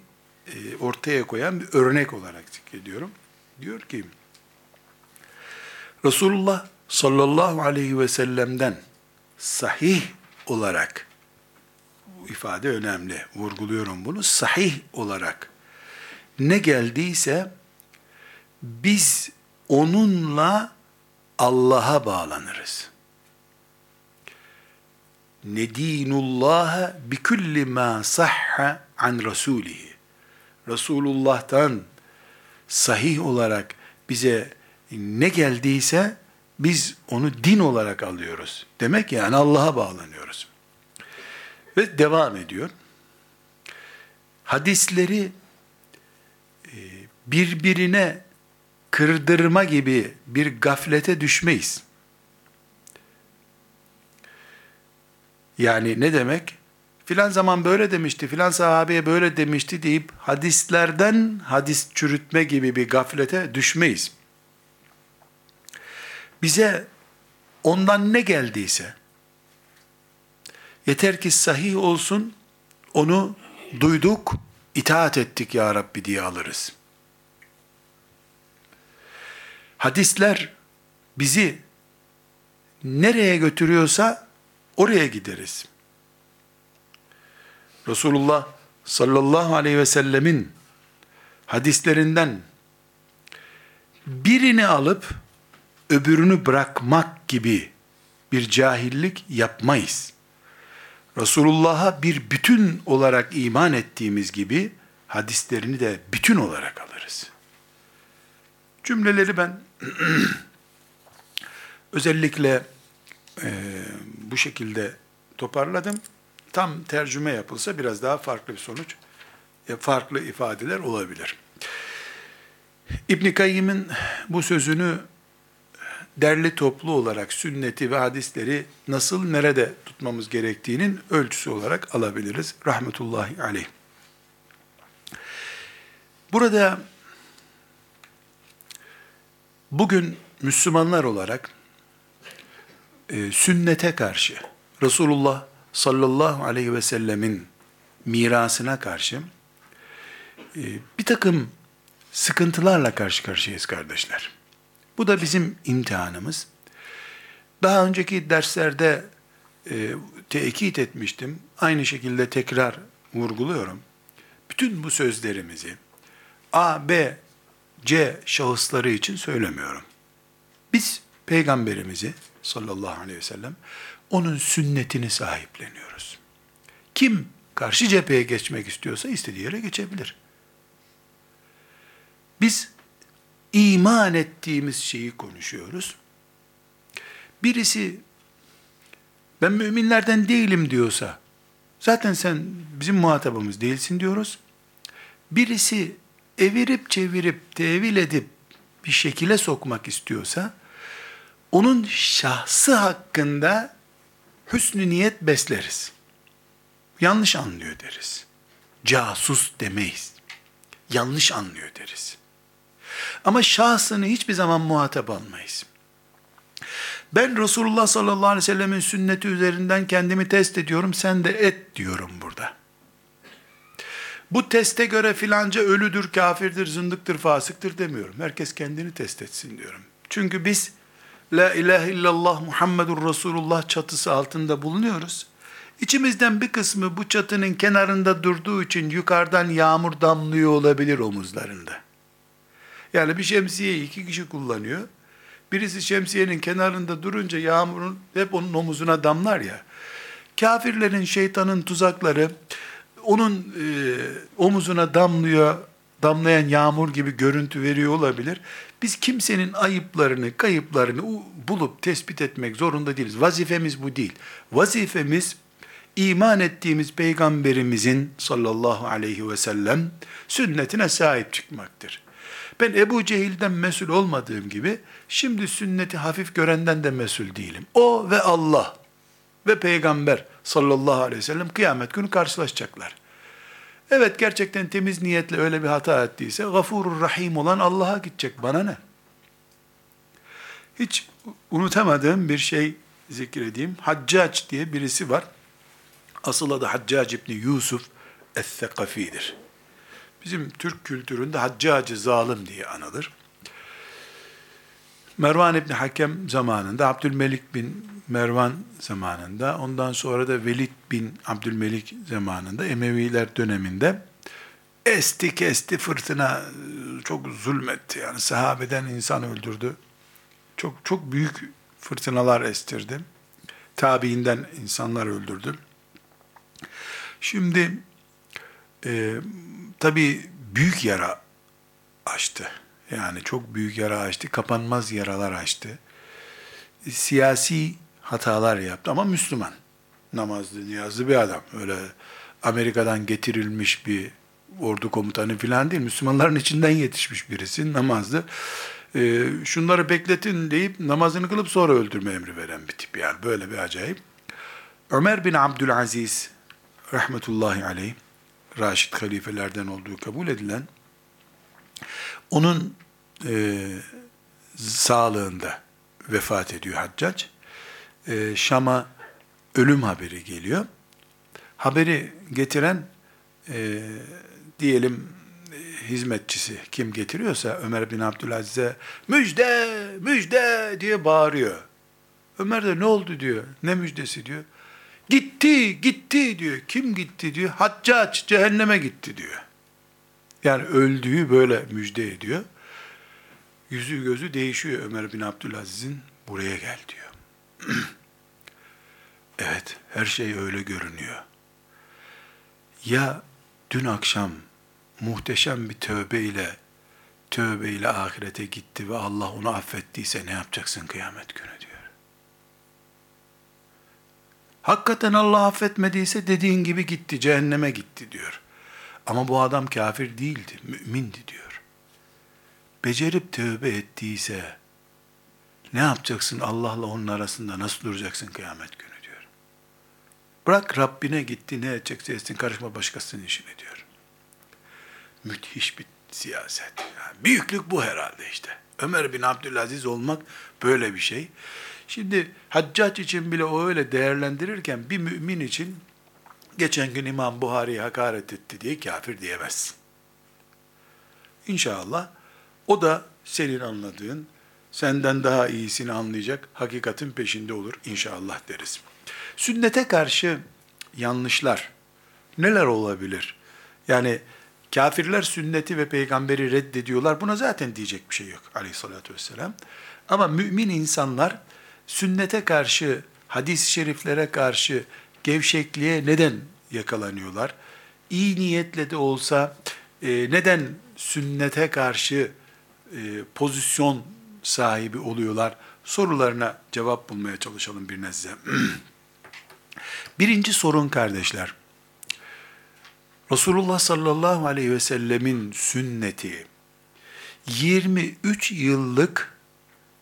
e, ortaya koyan bir örnek olarak zikrediyorum. Diyor ki, Resulullah sallallahu aleyhi ve sellem'den sahih olarak ifade önemli. Vurguluyorum bunu. Sahih olarak ne geldiyse biz onunla Allah'a bağlanırız. Ne dinullaha bi kulli ma sahha an rasulihi. Resulullah'tan sahih olarak bize ne geldiyse biz onu din olarak alıyoruz. Demek yani Allah'a bağlanıyoruz. Ve devam ediyor. Hadisleri e, birbirine kırdırma gibi bir gaflete düşmeyiz. Yani ne demek? Filan zaman böyle demişti, filan sahabeye böyle demişti deyip hadislerden hadis çürütme gibi bir gaflete düşmeyiz. Bize ondan ne geldiyse, yeter ki sahih olsun, onu duyduk, itaat ettik ya Rabbi diye alırız. Hadisler bizi nereye götürüyorsa oraya gideriz. Resulullah sallallahu aleyhi ve sellemin hadislerinden birini alıp öbürünü bırakmak gibi bir cahillik yapmayız. Resulullah'a bir bütün olarak iman ettiğimiz gibi hadislerini de bütün olarak alırız. Cümleleri ben <clears throat> özellikle e, bu şekilde toparladım. Tam tercüme yapılsa biraz daha farklı bir sonuç, e, farklı ifadeler olabilir. İbn Kayyim'in bu sözünü derli toplu olarak sünneti ve hadisleri nasıl nerede tutmamız gerektiğinin ölçüsü olarak alabiliriz. Rahmetullahi aleyh. Burada bugün Müslümanlar olarak e, sünnete karşı Resulullah sallallahu aleyhi ve sellemin mirasına karşı e, bir takım sıkıntılarla karşı karşıyayız kardeşler. Bu da bizim imtihanımız. Daha önceki derslerde e, tekit etmiştim. Aynı şekilde tekrar vurguluyorum. Bütün bu sözlerimizi A, B, C şahısları için söylemiyorum. Biz peygamberimizi sallallahu aleyhi ve sellem onun sünnetini sahipleniyoruz. Kim karşı cepheye geçmek istiyorsa istediği yere geçebilir. Biz iman ettiğimiz şeyi konuşuyoruz. Birisi ben müminlerden değilim diyorsa zaten sen bizim muhatabımız değilsin diyoruz. Birisi evirip çevirip tevil edip bir şekile sokmak istiyorsa onun şahsı hakkında hüsnü niyet besleriz. Yanlış anlıyor deriz. Casus demeyiz. Yanlış anlıyor deriz. Ama şahsını hiçbir zaman muhatap almayız. Ben Resulullah sallallahu aleyhi ve sellemin sünneti üzerinden kendimi test ediyorum, sen de et diyorum burada. Bu teste göre filanca ölüdür, kafirdir, zındıktır, fasıktır demiyorum. Herkes kendini test etsin diyorum. Çünkü biz La ilahe illallah Muhammedur Resulullah çatısı altında bulunuyoruz. İçimizden bir kısmı bu çatının kenarında durduğu için yukarıdan yağmur damlıyor olabilir omuzlarında. Yani bir şemsiye iki kişi kullanıyor. Birisi şemsiyenin kenarında durunca yağmurun hep onun omuzuna damlar ya. Kafirlerin, şeytanın tuzakları onun e, omuzuna damlıyor, damlayan yağmur gibi görüntü veriyor olabilir. Biz kimsenin ayıplarını, kayıplarını bulup tespit etmek zorunda değiliz. Vazifemiz bu değil. Vazifemiz iman ettiğimiz peygamberimizin sallallahu aleyhi ve sellem sünnetine sahip çıkmaktır. Ben Ebu Cehil'den mesul olmadığım gibi şimdi sünneti hafif görenden de mesul değilim. O ve Allah ve peygamber sallallahu aleyhi ve sellem kıyamet günü karşılaşacaklar. Evet gerçekten temiz niyetle öyle bir hata ettiyse gafurur rahim olan Allah'a gidecek. Bana ne? Hiç unutamadığım bir şey zikredeyim. Haccac diye birisi var. Asıl adı Haccac İbni Yusuf Es-Sekafi'dir. Bizim Türk kültüründe Haccacı zalim diye anılır. Mervan İbni Hakem zamanında, Abdülmelik bin Mervan zamanında, ondan sonra da Velid bin Abdülmelik zamanında, Emeviler döneminde esti kesti fırtına, çok zulmetti. Yani sahabeden insan öldürdü. Çok çok büyük fırtınalar estirdi. Tabiinden insanlar öldürdü. Şimdi e, tabi büyük yara açtı. Yani çok büyük yara açtı, kapanmaz yaralar açtı. Siyasi hatalar yaptı ama Müslüman. Namazlı, niyazlı bir adam. Öyle Amerika'dan getirilmiş bir ordu komutanı falan değil. Müslümanların içinden yetişmiş birisi, namazlı. Ee, şunları bekletin deyip namazını kılıp sonra öldürme emri veren bir tip yani. Böyle bir acayip. Ömer bin Abdülaziz rahmetullahi aleyh Raşid halifelerden olduğu kabul edilen onun e, sağlığında vefat ediyor Haccac. E, Şam'a ölüm haberi geliyor. Haberi getiren e, diyelim e, hizmetçisi kim getiriyorsa Ömer bin Abdülaziz'e müjde müjde diye bağırıyor. Ömer de ne oldu diyor. Ne müjdesi diyor. Gitti, gitti diyor. Kim gitti diyor. Haccac cehenneme gitti diyor. Yani öldüğü böyle müjde ediyor. Yüzü gözü değişiyor Ömer bin Abdülaziz'in buraya gel diyor. <clears throat> evet, her şey öyle görünüyor. Ya dün akşam muhteşem bir tövbe ile tövbe ile ahirete gitti ve Allah onu affettiyse ne yapacaksın kıyamet günü diyor. Hakikaten Allah affetmediyse dediğin gibi gitti, cehenneme gitti diyor. Ama bu adam kafir değildi, mümindi diyor. Becerip tövbe ettiyse ne yapacaksın Allah'la onun arasında nasıl duracaksın kıyamet günü diyor. Bırak Rabbine gitti ne edecekse etsin karışma başkasının işine diyor. Müthiş bir siyaset. Yani büyüklük bu herhalde işte. Ömer bin Abdülaziz olmak böyle bir şey. Şimdi haccac için bile o öyle değerlendirirken bir mümin için geçen gün İmam Buhari'ye hakaret etti diye kafir diyemezsin. İnşallah o da senin anladığın, senden daha iyisini anlayacak hakikatin peşinde olur inşallah deriz. Sünnete karşı yanlışlar neler olabilir? Yani kafirler sünneti ve peygamberi reddediyorlar. Buna zaten diyecek bir şey yok aleyhissalatü vesselam. Ama mümin insanlar sünnete karşı, hadis-i şeriflere karşı gevşekliğe neden yakalanıyorlar? İyi niyetle de olsa e, neden sünnete karşı e, pozisyon sahibi oluyorlar? Sorularına cevap bulmaya çalışalım bir nezle. <clears throat> Birinci sorun kardeşler. Resulullah sallallahu aleyhi ve sellemin sünneti 23 yıllık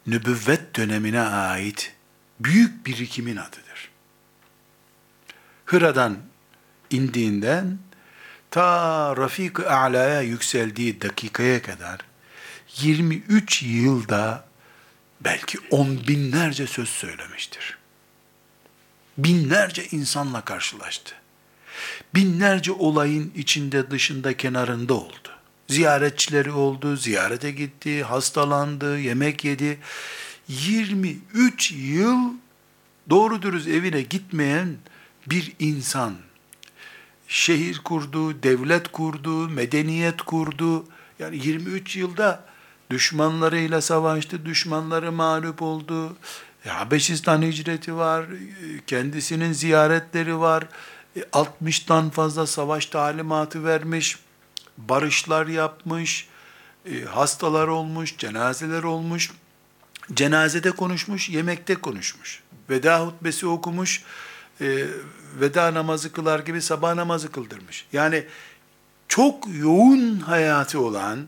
nübüvvet dönemine ait büyük birikimin adıdır. Hıra'dan indiğinden ta Rafik-ı A'la'ya yükseldiği dakikaya kadar 23 yılda belki on binlerce söz söylemiştir. Binlerce insanla karşılaştı. Binlerce olayın içinde dışında kenarında oldu. Ziyaretçileri oldu, ziyarete gitti, hastalandı, yemek yedi. 23 yıl doğru dürüst evine gitmeyen bir insan şehir kurdu, devlet kurdu, medeniyet kurdu. Yani 23 yılda düşmanlarıyla savaştı, düşmanları mağlup oldu. Habeşistan hicreti var, kendisinin ziyaretleri var. 60'tan fazla savaş talimatı vermiş barışlar yapmış, e, hastalar olmuş, cenazeler olmuş, cenazede konuşmuş, yemekte konuşmuş. Veda hutbesi okumuş, e, veda namazı kılar gibi sabah namazı kıldırmış. Yani çok yoğun hayatı olan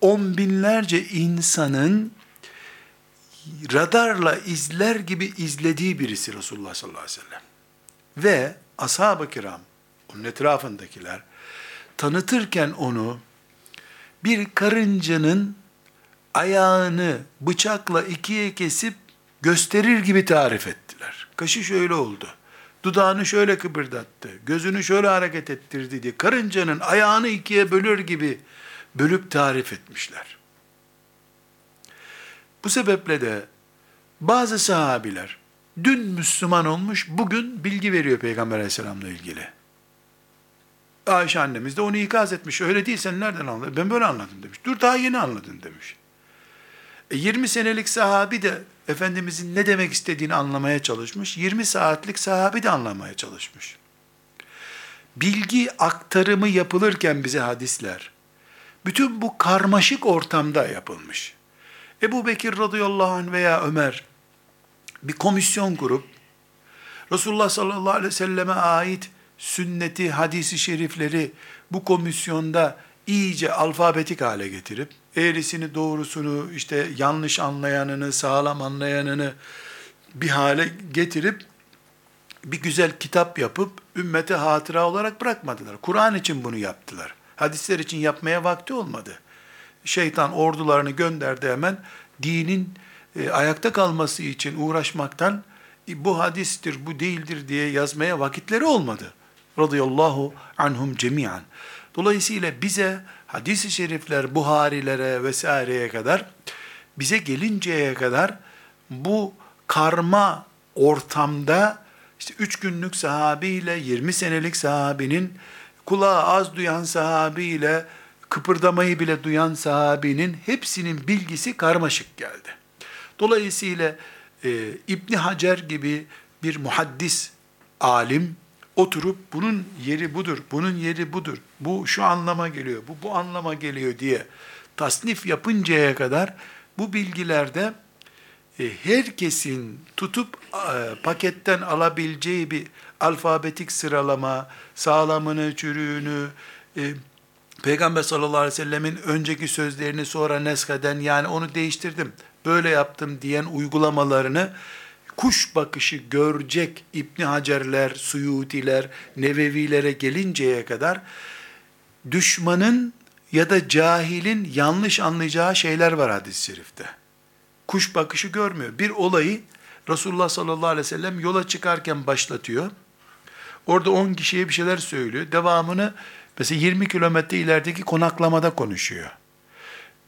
on binlerce insanın radarla izler gibi izlediği birisi Resulullah sallallahu aleyhi ve sellem. Ve ashab-ı kiram, onun etrafındakiler, tanıtırken onu bir karıncanın ayağını bıçakla ikiye kesip gösterir gibi tarif ettiler. Kaşı şöyle oldu. Dudağını şöyle kıpırdattı. Gözünü şöyle hareket ettirdi diye. Karıncanın ayağını ikiye bölür gibi bölüp tarif etmişler. Bu sebeple de bazı sahabiler dün Müslüman olmuş, bugün bilgi veriyor Peygamber aleyhisselamla ilgili. Ayşe annemiz de onu ikaz etmiş. Öyle değil sen nereden anladın? Ben böyle anladım demiş. Dur daha yeni anladın demiş. E 20 senelik sahabi de Efendimizin ne demek istediğini anlamaya çalışmış. 20 saatlik sahabi de anlamaya çalışmış. Bilgi aktarımı yapılırken bize hadisler, Bütün bu karmaşık ortamda yapılmış. Ebu Bekir radıyallahu anh veya Ömer bir komisyon kurup Resulullah sallallahu aleyhi ve selleme ait sünneti, hadisi şerifleri bu komisyonda iyice alfabetik hale getirip eğrisini, doğrusunu, işte yanlış anlayanını, sağlam anlayanını bir hale getirip bir güzel kitap yapıp ümmete hatıra olarak bırakmadılar. Kur'an için bunu yaptılar. Hadisler için yapmaya vakti olmadı. Şeytan ordularını gönderdi hemen dinin e, ayakta kalması için uğraşmaktan e, bu hadistir, bu değildir diye yazmaya vakitleri olmadı. Radıyallahu anhum cemiyan. Dolayısıyla bize hadis-i şerifler, Buharilere vesaireye kadar bize gelinceye kadar bu karma ortamda işte üç günlük sahabiyle 20 senelik sahabinin kulağı az duyan sahabiyle kıpırdamayı bile duyan sahabinin hepsinin bilgisi karmaşık geldi. Dolayısıyla e, İbni Hacer gibi bir muhaddis alim oturup bunun yeri budur, bunun yeri budur, bu şu anlama geliyor, bu bu anlama geliyor diye tasnif yapıncaya kadar bu bilgilerde e, herkesin tutup e, paketten alabileceği bir alfabetik sıralama, sağlamını, çürüğünü, e, Peygamber sallallahu aleyhi ve sellemin önceki sözlerini sonra nesheden yani onu değiştirdim, böyle yaptım diyen uygulamalarını kuş bakışı görecek İbni Hacerler, Suyutiler, Nevevilere gelinceye kadar düşmanın ya da cahilin yanlış anlayacağı şeyler var hadis-i şerifte. Kuş bakışı görmüyor. Bir olayı Resulullah sallallahu aleyhi ve sellem yola çıkarken başlatıyor. Orada 10 kişiye bir şeyler söylüyor. Devamını mesela 20 kilometre ilerideki konaklamada konuşuyor.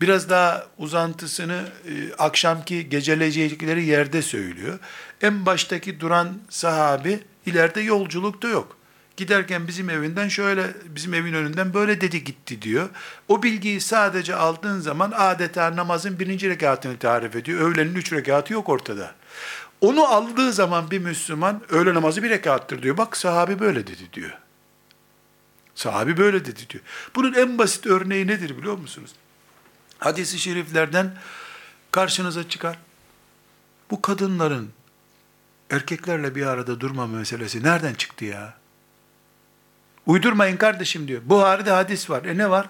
Biraz daha uzantısını e, akşamki geceleyecekleri yerde söylüyor. En baştaki duran sahabi ileride yolculukta yok. Giderken bizim evinden şöyle, bizim evin önünden böyle dedi gitti diyor. O bilgiyi sadece aldığın zaman adeta namazın birinci rekatını tarif ediyor. Öğlenin üç rekatı yok ortada. Onu aldığı zaman bir Müslüman öğle namazı bir rekattır diyor. Bak sahabi böyle dedi diyor. Sahabi böyle dedi diyor. Bunun en basit örneği nedir biliyor musunuz? Hadis-i şeriflerden karşınıza çıkar. Bu kadınların erkeklerle bir arada durma meselesi nereden çıktı ya? Uydurmayın kardeşim diyor. Buhari'de hadis var. E ne var?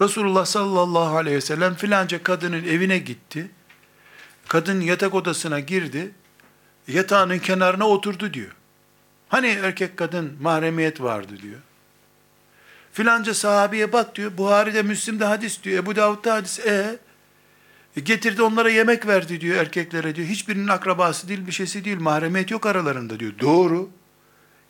Resulullah sallallahu aleyhi ve sellem filanca kadının evine gitti. Kadın yatak odasına girdi. Yatağının kenarına oturdu diyor. Hani erkek kadın mahremiyet vardı diyor. Filanca sahabiye bak diyor. Buhari'de, Müslim'de hadis diyor. Ebu Davud'da hadis. E, e getirdi onlara yemek verdi diyor erkeklere diyor. Hiçbirinin akrabası değil, bir şeysi değil. Mahremiyet yok aralarında diyor. Doğru.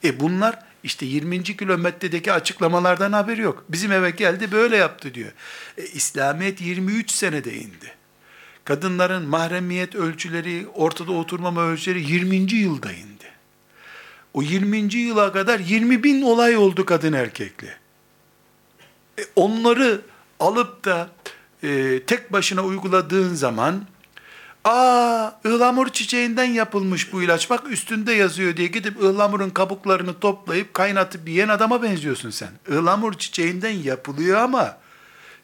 E bunlar işte 20. kilometredeki açıklamalardan haberi yok. Bizim eve geldi böyle yaptı diyor. E, İslamiyet 23 senede indi. Kadınların mahremiyet ölçüleri, ortada oturmama ölçüleri 20. yılda indi. O 20. yıla kadar 20 bin olay oldu kadın erkekli. E, onları alıp da e, tek başına uyguladığın zaman Aa, ıhlamur çiçeğinden yapılmış bu ilaç. Bak üstünde yazıyor diye gidip ıhlamurun kabuklarını toplayıp kaynatıp yiyen adama benziyorsun sen. Ihlamur çiçeğinden yapılıyor ama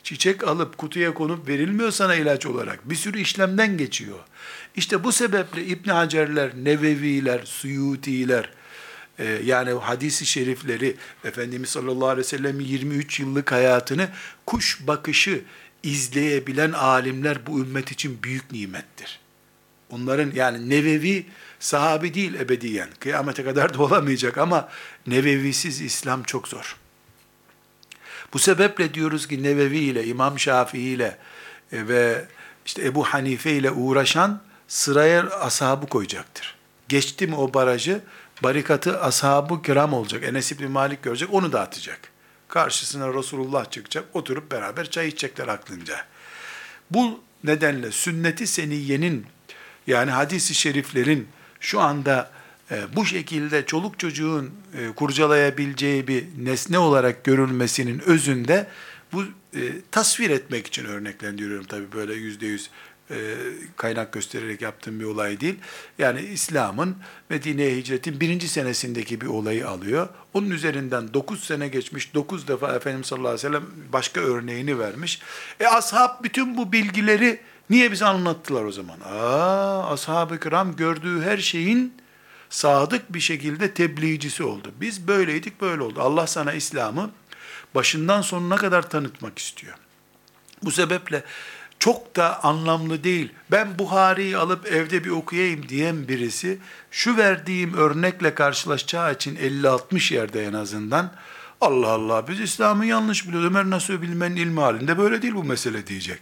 çiçek alıp kutuya konup verilmiyor sana ilaç olarak. Bir sürü işlemden geçiyor. İşte bu sebeple İbn Hacerler, Neveviler, Suyutiler, e, yani hadisi şerifleri, Efendimiz sallallahu aleyhi ve sellem 23 yıllık hayatını kuş bakışı izleyebilen alimler bu ümmet için büyük nimettir. Onların yani Nevevi sahabi değil ebediyen. Kıyamete kadar da olamayacak ama Nevevisiz İslam çok zor. Bu sebeple diyoruz ki Nevevi ile, İmam Şafii ile e, ve işte Ebu Hanife ile uğraşan sıraya ashabı koyacaktır. Geçti mi o barajı, barikatı ashabı kiram olacak. Enes İbni Malik görecek, onu da atacak. Karşısına Resulullah çıkacak, oturup beraber çay içecekler aklınca. Bu nedenle sünneti seniyenin yani hadisi şeriflerin şu anda e, bu şekilde çoluk çocuğun e, kurcalayabileceği bir nesne olarak görülmesinin özünde bu e, tasvir etmek için örneklendiriyorum tabii böyle yüzde yüz kaynak göstererek yaptığım bir olay değil. Yani İslam'ın Medine'ye hicretin birinci senesindeki bir olayı alıyor. Onun üzerinden 9 sene geçmiş, 9 defa Efendimiz sallallahu aleyhi ve sellem başka örneğini vermiş. E ashab bütün bu bilgileri niye bize anlattılar o zaman? Aa, ashab-ı kiram gördüğü her şeyin sadık bir şekilde tebliğcisi oldu. Biz böyleydik, böyle oldu. Allah sana İslam'ı başından sonuna kadar tanıtmak istiyor. Bu sebeple çok da anlamlı değil. Ben Buhari'yi alıp evde bir okuyayım diyen birisi şu verdiğim örnekle karşılaşacağı için 50-60 yerde en azından Allah Allah biz İslam'ı yanlış biliyoruz. Ömer Nasuh'u bilmenin ilmi halinde böyle değil bu mesele diyecek.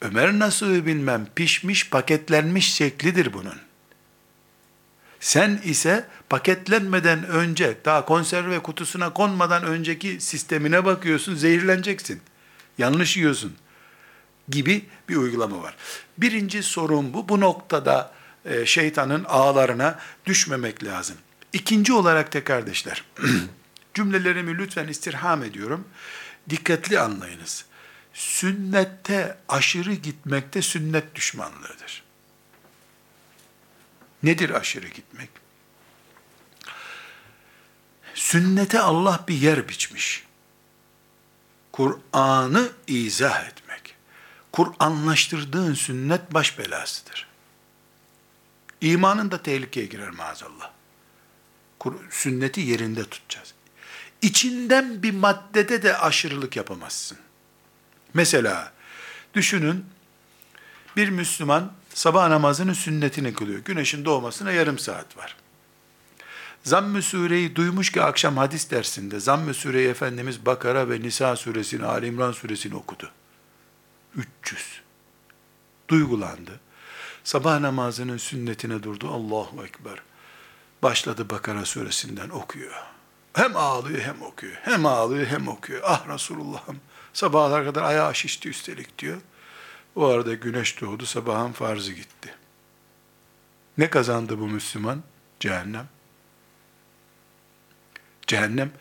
Ömer Nasuh'u bilmem pişmiş paketlenmiş şeklidir bunun. Sen ise paketlenmeden önce, daha konserve kutusuna konmadan önceki sistemine bakıyorsun, zehirleneceksin. Yanlış yiyorsun gibi bir uygulama var. Birinci sorun bu. Bu noktada e, şeytanın ağlarına düşmemek lazım. İkinci olarak da kardeşler, <clears throat> cümlelerimi lütfen istirham ediyorum. Dikkatli anlayınız. Sünnette aşırı gitmekte sünnet düşmanlığıdır. Nedir aşırı gitmek? Sünnete Allah bir yer biçmiş. Kur'an'ı izah etmek. Kur'anlaştırdığın sünnet baş belasıdır. İmanın da tehlikeye girer maazallah. Sünneti yerinde tutacağız. İçinden bir maddede de aşırılık yapamazsın. Mesela düşünün bir Müslüman sabah namazının sünnetini kılıyor. Güneşin doğmasına yarım saat var. Zamm-ı sureyi duymuş ki akşam hadis dersinde Zamm-ı sureyi Efendimiz Bakara ve Nisa suresini, Ali İmran suresini okudu. 300. Duygulandı. Sabah namazının sünnetine durdu. Allahu Ekber. Başladı Bakara suresinden okuyor. Hem ağlıyor hem okuyor. Hem ağlıyor hem okuyor. Ah Resulullah'ım sabahlar kadar ayağı şişti üstelik diyor. O arada güneş doğdu, sabahın farzı gitti. Ne kazandı bu Müslüman? Cehennem. Cehennem.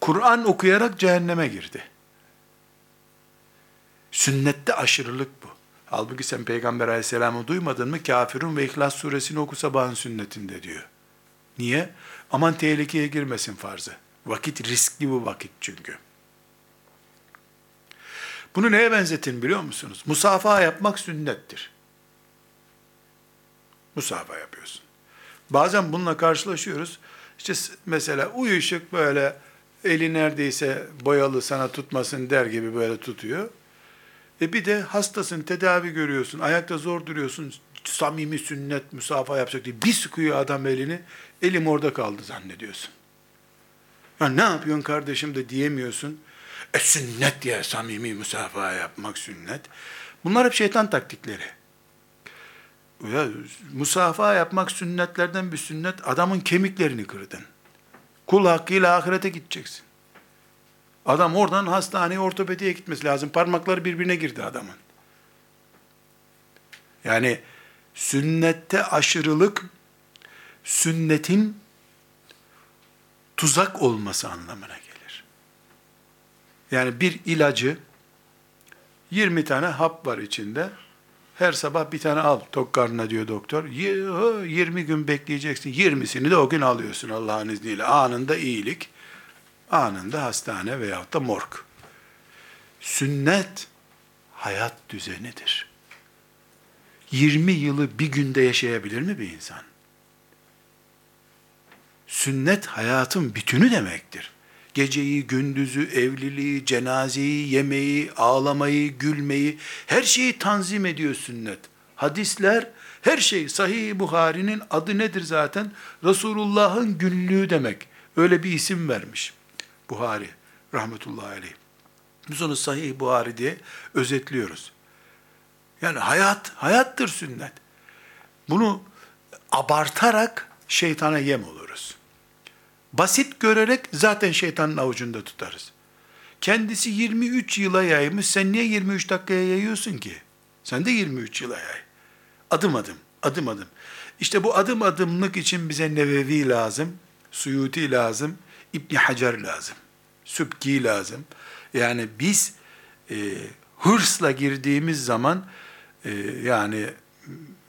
Kur'an okuyarak cehenneme girdi. Sünnette aşırılık bu. Halbuki sen Peygamber aleyhisselamı duymadın mı? Kafirun ve İhlas suresini oku sabahın sünnetinde diyor. Niye? Aman tehlikeye girmesin farzı. Vakit riskli bu vakit çünkü. Bunu neye benzetin biliyor musunuz? Musafaha yapmak sünnettir. Musafaha yapıyorsun. Bazen bununla karşılaşıyoruz. İşte mesela uyuşuk böyle eli neredeyse boyalı sana tutmasın der gibi böyle tutuyor. E bir de hastasın, tedavi görüyorsun, ayakta zor duruyorsun, samimi sünnet musafa yapacak diye bir sıkıyor adam elini, elim orada kaldı zannediyorsun. Ya ne yapıyorsun kardeşim de diyemiyorsun. E sünnet diye samimi musafaha yapmak sünnet. Bunlar hep şeytan taktikleri. Ya, musafaha yapmak sünnetlerden bir sünnet, adamın kemiklerini kırdın. Kul hakkıyla ahirete gideceksin. Adam oradan hastaneye, ortopediye gitmesi lazım. Parmakları birbirine girdi adamın. Yani sünnette aşırılık, sünnetin tuzak olması anlamına gelir. Yani bir ilacı, 20 tane hap var içinde, her sabah bir tane al tok karnına diyor doktor. 20 gün bekleyeceksin. 20'sini de o gün alıyorsun Allah'ın izniyle. Anında iyilik, anında hastane veyahut da morg. Sünnet hayat düzenidir. 20 yılı bir günde yaşayabilir mi bir insan? Sünnet hayatın bütünü demektir. Geceyi, gündüzü, evliliği, cenazeyi, yemeği, ağlamayı, gülmeyi, her şeyi tanzim ediyor sünnet. Hadisler, her şey. Sahih Buhari'nin adı nedir zaten? Resulullah'ın günlüğü demek. Öyle bir isim vermiş. Buhari, rahmetullahi aleyh. Biz onu Sahih Buhari diye özetliyoruz. Yani hayat, hayattır sünnet. Bunu abartarak şeytana yem oluruz. Basit görerek zaten şeytanın avucunda tutarız. Kendisi 23 yıla yaymış, sen niye 23 dakikaya yayıyorsun ki? Sen de 23 yıla yay. Adım adım, adım adım. İşte bu adım adımlık için bize Nevevi lazım, Suyuti lazım, İbni Hacer lazım, Sübki lazım. Yani biz e, hırsla girdiğimiz zaman e, yani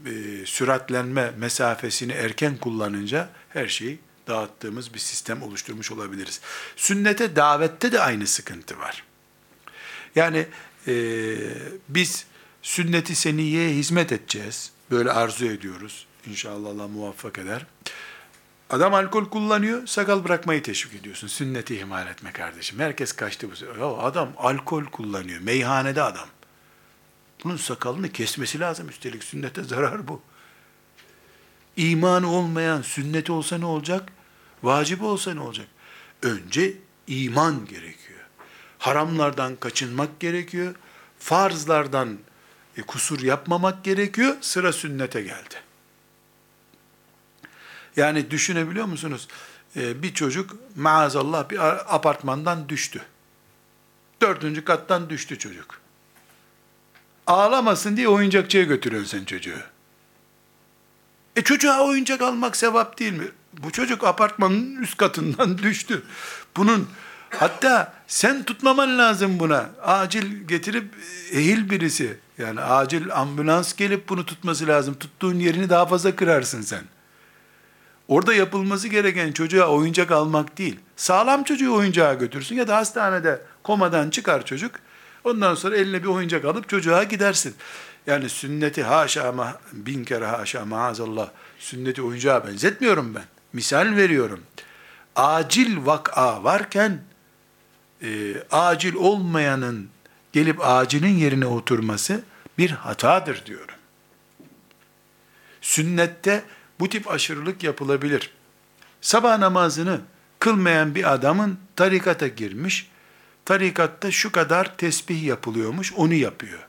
e, süratlenme mesafesini erken kullanınca her şeyi dağıttığımız bir sistem oluşturmuş olabiliriz. Sünnete davette de aynı sıkıntı var. Yani e, biz sünnet-i seniyeye hizmet edeceğiz. Böyle arzu ediyoruz. İnşallah Allah muvaffak eder. Adam alkol kullanıyor, sakal bırakmayı teşvik ediyorsun. Sünneti ihmal etme kardeşim. Herkes kaçtı bu. Ya adam alkol kullanıyor. Meyhanede adam. Bunun sakalını kesmesi lazım. Üstelik sünnete zarar bu. İmanı olmayan sünneti olsa ne olacak? Vacip olsa ne olacak? Önce iman gerekiyor. Haramlardan kaçınmak gerekiyor. Farzlardan e, kusur yapmamak gerekiyor. Sıra sünnete geldi. Yani düşünebiliyor musunuz? E, bir çocuk maazallah bir apartmandan düştü. Dördüncü kattan düştü çocuk. Ağlamasın diye oyuncakçıya götürüyorsun sen çocuğu. E çocuğa oyuncak almak sevap değil mi? Bu çocuk apartmanın üst katından <laughs> düştü. Bunun hatta sen tutmaman lazım buna. Acil getirip ehil birisi. Yani acil ambulans gelip bunu tutması lazım. Tuttuğun yerini daha fazla kırarsın sen. Orada yapılması gereken çocuğa oyuncak almak değil. Sağlam çocuğu oyuncağa götürsün ya da hastanede komadan çıkar çocuk. Ondan sonra eline bir oyuncak alıp çocuğa gidersin. Yani sünneti haşa ama bin kere haşa maazallah sünneti oyuncağa benzetmiyorum ben. Misal veriyorum. Acil vaka varken e, acil olmayanın gelip acilin yerine oturması bir hatadır diyorum. Sünnette bu tip aşırılık yapılabilir. Sabah namazını kılmayan bir adamın tarikata girmiş, tarikatta şu kadar tesbih yapılıyormuş, onu yapıyor.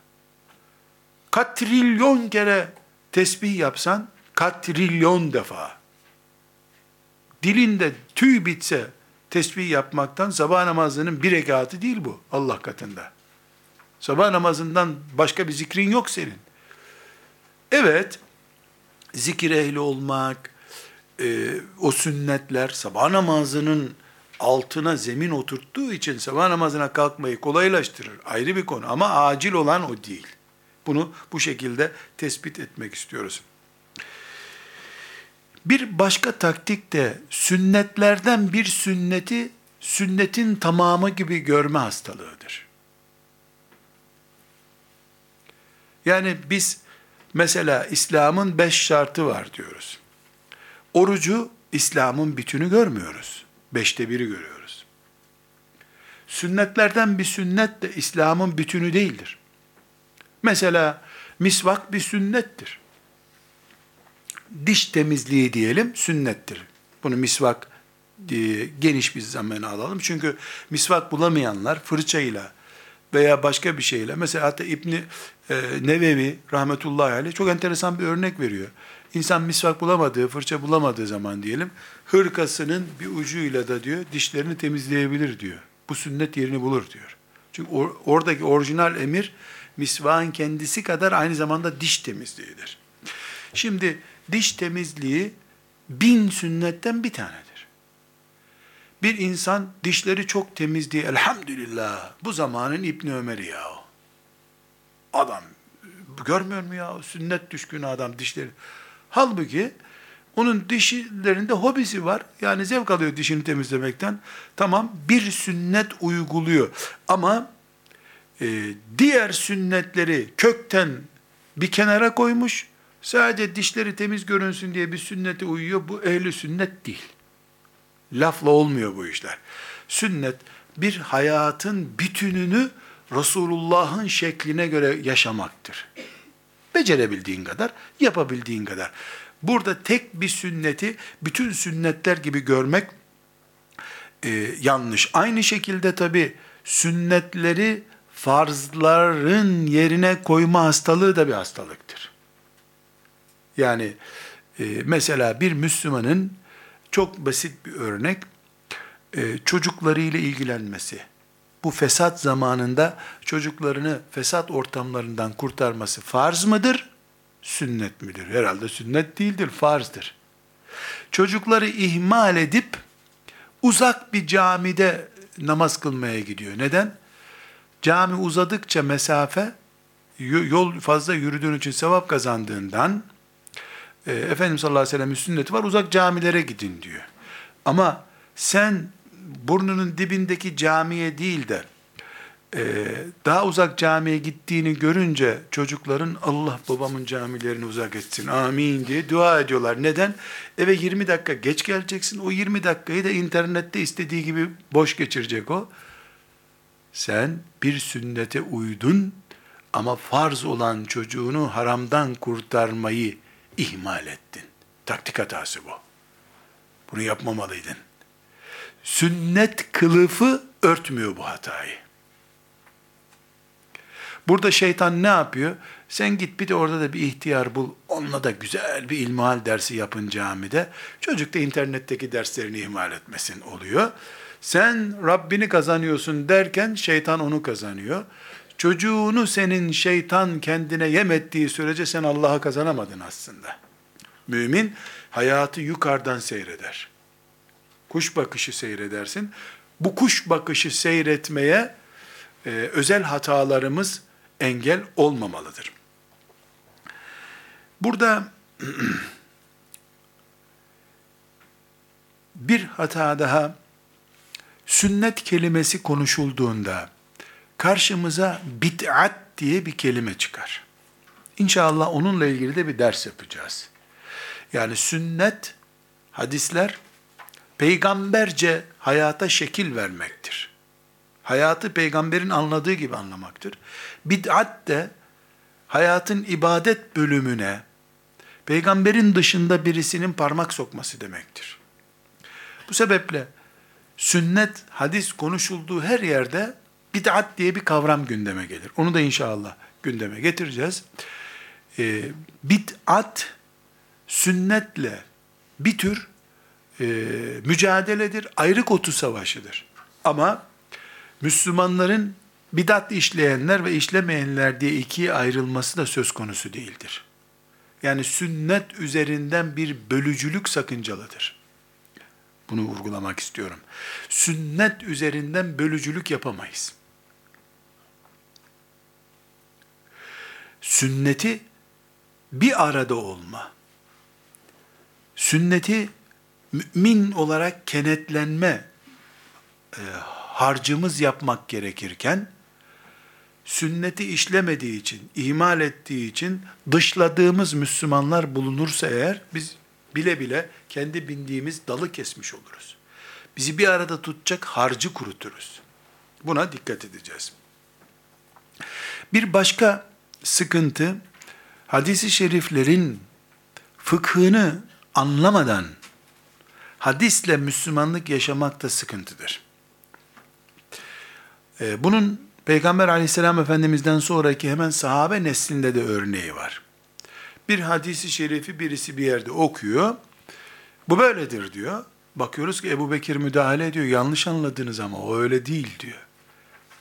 Katrilyon kere tesbih yapsan, katrilyon defa. Dilinde tüy bitse tesbih yapmaktan sabah namazının bir rekatı değil bu Allah katında. Sabah namazından başka bir zikrin yok senin. Evet, zikir ehli olmak, e, o sünnetler sabah namazının altına zemin oturttuğu için sabah namazına kalkmayı kolaylaştırır. Ayrı bir konu ama acil olan o değil. Bunu bu şekilde tespit etmek istiyoruz. Bir başka taktik de sünnetlerden bir sünneti sünnetin tamamı gibi görme hastalığıdır. Yani biz mesela İslam'ın beş şartı var diyoruz. Orucu İslam'ın bütünü görmüyoruz. Beşte biri görüyoruz. Sünnetlerden bir sünnet de İslam'ın bütünü değildir. Mesela misvak bir sünnettir. Diş temizliği diyelim sünnettir. Bunu misvak e, geniş bir zamana alalım. Çünkü misvak bulamayanlar fırçayla veya başka bir şeyle mesela hatta İbni e, Nevevi rahmetullahi aleyh çok enteresan bir örnek veriyor. İnsan misvak bulamadığı, fırça bulamadığı zaman diyelim, hırkasının bir ucuyla da diyor, dişlerini temizleyebilir diyor. Bu sünnet yerini bulur diyor. Çünkü or, oradaki orijinal emir, misvağın kendisi kadar aynı zamanda diş temizliğidir. Şimdi diş temizliği bin sünnetten bir tanedir. Bir insan dişleri çok temiz diye elhamdülillah bu zamanın İbni Ömer'i ya. Adam görmüyor mu ya sünnet düşkünü adam dişleri. Halbuki onun dişlerinde hobisi var. Yani zevk alıyor dişini temizlemekten. Tamam bir sünnet uyguluyor. Ama e, diğer sünnetleri kökten bir kenara koymuş. Sadece dişleri temiz görünsün diye bir sünnete uyuyor. Bu ehli sünnet değil. Lafla olmuyor bu işler. Sünnet bir hayatın bütününü Resulullah'ın şekline göre yaşamaktır. Becerebildiğin kadar, yapabildiğin kadar. Burada tek bir sünneti bütün sünnetler gibi görmek e, yanlış. Aynı şekilde tabi sünnetleri farzların yerine koyma hastalığı da bir hastalıktır. Yani e, mesela bir Müslümanın çok basit bir örnek e, çocuklarıyla ilgilenmesi bu fesat zamanında çocuklarını fesat ortamlarından kurtarması farz mıdır? Sünnet midir? Herhalde sünnet değildir, farzdır. Çocukları ihmal edip uzak bir camide namaz kılmaya gidiyor. Neden? Cami uzadıkça mesafe yol fazla yürüdüğün için sevap kazandığından e, Efendimiz sallallahu aleyhi ve sellem'in sünneti var uzak camilere gidin diyor. Ama sen burnunun dibindeki camiye değil de e, daha uzak camiye gittiğini görünce çocukların Allah babamın camilerini uzak etsin amin diye dua ediyorlar. Neden? Eve 20 dakika geç geleceksin. O 20 dakikayı da internette istediği gibi boş geçirecek o. Sen bir sünnete uydun ama farz olan çocuğunu haramdan kurtarmayı ihmal ettin. Taktik hatası bu. Bunu yapmamalıydın. Sünnet kılıfı örtmüyor bu hatayı. Burada şeytan ne yapıyor? Sen git bir de orada da bir ihtiyar bul. Onunla da güzel bir ilmihal dersi yapın camide. Çocuk da internetteki derslerini ihmal etmesin oluyor. Sen Rabbini kazanıyorsun derken şeytan onu kazanıyor. Çocuğunu senin şeytan kendine yem ettiği sürece sen Allah'a kazanamadın aslında. Mümin hayatı yukarıdan seyreder. Kuş bakışı seyredersin. Bu kuş bakışı seyretmeye e, özel hatalarımız engel olmamalıdır. Burada <clears throat> bir hata daha sünnet kelimesi konuşulduğunda karşımıza bid'at diye bir kelime çıkar. İnşallah onunla ilgili de bir ders yapacağız. Yani sünnet, hadisler peygamberce hayata şekil vermektir. Hayatı peygamberin anladığı gibi anlamaktır. Bid'at de hayatın ibadet bölümüne peygamberin dışında birisinin parmak sokması demektir. Bu sebeple sünnet, hadis konuşulduğu her yerde bid'at diye bir kavram gündeme gelir. Onu da inşallah gündeme getireceğiz. Ee, bid'at sünnetle bir tür e, mücadeledir, ayrık otu savaşıdır. Ama Müslümanların bidat işleyenler ve işlemeyenler diye ikiye ayrılması da söz konusu değildir. Yani sünnet üzerinden bir bölücülük sakıncalıdır. Bunu vurgulamak istiyorum. Sünnet üzerinden bölücülük yapamayız. Sünneti bir arada olma, sünneti mümin olarak kenetlenme e, harcımız yapmak gerekirken, sünneti işlemediği için, ihmal ettiği için dışladığımız Müslümanlar bulunursa eğer, biz bile bile kendi bindiğimiz dalı kesmiş oluruz. Bizi bir arada tutacak harcı kuruturuz. Buna dikkat edeceğiz. Bir başka sıkıntı, hadisi şeriflerin fıkhını anlamadan hadisle Müslümanlık yaşamak da sıkıntıdır. Ee, bunun Peygamber aleyhisselam efendimizden sonraki hemen sahabe neslinde de örneği var. Bir hadisi şerifi birisi bir yerde okuyor. Bu böyledir diyor. Bakıyoruz ki Ebu Bekir müdahale ediyor. Yanlış anladınız ama o öyle değil diyor.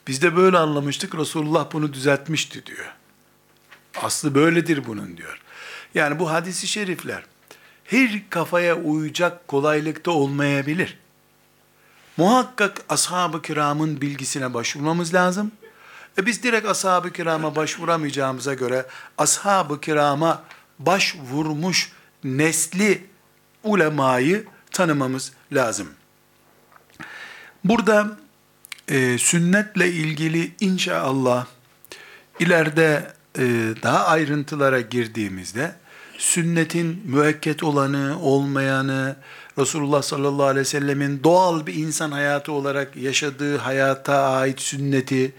Biz de böyle anlamıştık. Resulullah bunu düzeltmişti diyor. Aslı böyledir bunun diyor. Yani bu hadisi şerifler her kafaya uyacak kolaylıkta olmayabilir. Muhakkak ashab-ı kiramın bilgisine başvurmamız lazım. E biz direkt ashab-ı kirama başvuramayacağımıza göre ashab-ı kirama başvurmuş nesli ulemayı tanımamız lazım. Burada e, sünnetle ilgili inşallah ileride e, daha ayrıntılara girdiğimizde sünnetin müekket olanı, olmayanı, Resulullah sallallahu aleyhi ve sellemin doğal bir insan hayatı olarak yaşadığı hayata ait sünneti,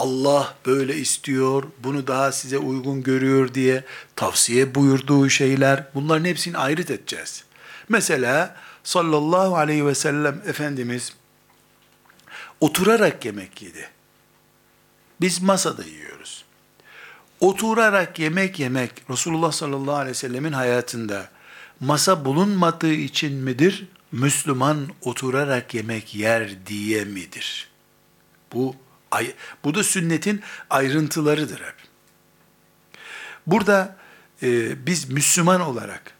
Allah böyle istiyor, bunu daha size uygun görüyor diye tavsiye buyurduğu şeyler, bunların hepsini ayrıt edeceğiz. Mesela sallallahu aleyhi ve sellem Efendimiz oturarak yemek yedi. Biz masada yiyoruz. Oturarak yemek yemek Resulullah sallallahu aleyhi ve sellemin hayatında masa bulunmadığı için midir? Müslüman oturarak yemek yer diye midir? Bu bu da sünnetin ayrıntılarıdır hep. Burada e, biz Müslüman olarak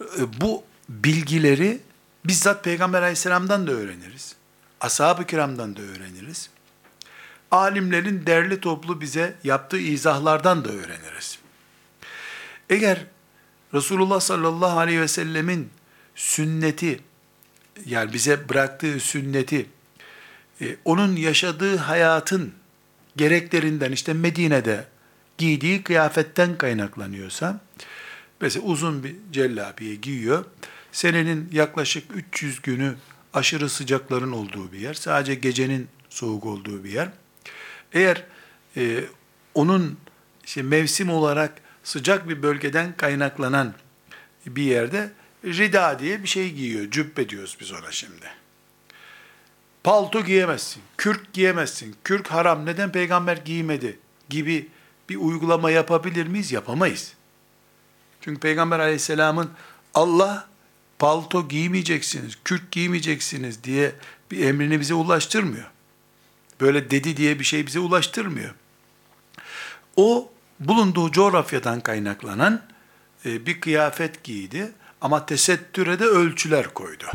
e, bu bilgileri bizzat Peygamber aleyhisselamdan da öğreniriz. Ashab-ı kiramdan da öğreniriz. alimlerin derli toplu bize yaptığı izahlardan da öğreniriz. Eğer Resulullah sallallahu aleyhi ve sellemin sünneti, yani bize bıraktığı sünneti, onun yaşadığı hayatın gereklerinden işte Medine'de giydiği kıyafetten kaynaklanıyorsa, mesela uzun bir cellabiye giyiyor, senenin yaklaşık 300 günü aşırı sıcakların olduğu bir yer, sadece gecenin soğuk olduğu bir yer. Eğer e, onun işte mevsim olarak sıcak bir bölgeden kaynaklanan bir yerde rida diye bir şey giyiyor. Cübbe diyoruz biz ona şimdi. Palto giyemezsin, kürk giyemezsin, kürk haram, neden peygamber giymedi gibi bir uygulama yapabilir miyiz? Yapamayız. Çünkü peygamber aleyhisselamın Allah palto giymeyeceksiniz, kürk giymeyeceksiniz diye bir emrini bize ulaştırmıyor. Böyle dedi diye bir şey bize ulaştırmıyor. O bulunduğu coğrafyadan kaynaklanan e, bir kıyafet giydi ama tesettüre de ölçüler koydu.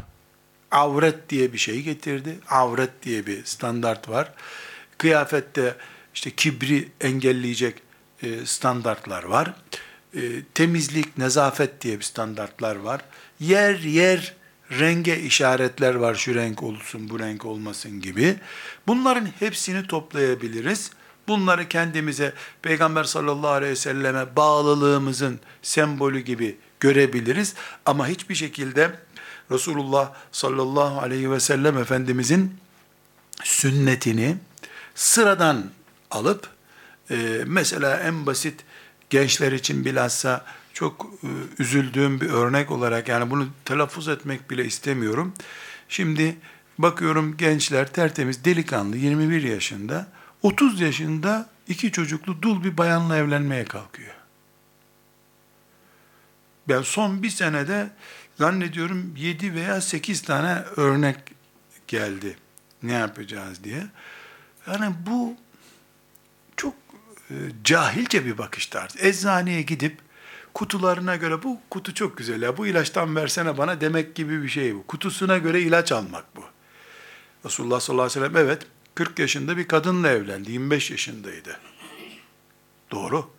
Avret diye bir şey getirdi. Avret diye bir standart var. Kıyafette işte kibri engelleyecek e, standartlar var. E, temizlik, nezafet diye bir standartlar var. Yer yer renge işaretler var. Şu renk olsun, bu renk olmasın gibi. Bunların hepsini toplayabiliriz. Bunları kendimize Peygamber sallallahu aleyhi ve selleme bağlılığımızın sembolü gibi görebiliriz. Ama hiçbir şekilde Resulullah sallallahu aleyhi ve sellem Efendimizin sünnetini sıradan alıp e, mesela en basit gençler için bilhassa çok e, üzüldüğüm bir örnek olarak yani bunu telaffuz etmek bile istemiyorum. Şimdi bakıyorum gençler tertemiz delikanlı 21 yaşında 30 yaşında iki çocuklu dul bir bayanla evlenmeye kalkıyor. Ben son bir senede zannediyorum 7 veya 8 tane örnek geldi. Ne yapacağız diye. Yani bu çok e, cahilce bir bakış tarzı. Eczaneye gidip kutularına göre bu kutu çok güzel ya bu ilaçtan versene bana demek gibi bir şey bu. Kutusuna göre ilaç almak bu. Resulullah sallallahu aleyhi ve sellem evet 40 yaşında bir kadınla evlendi. 25 yaşındaydı. Doğru.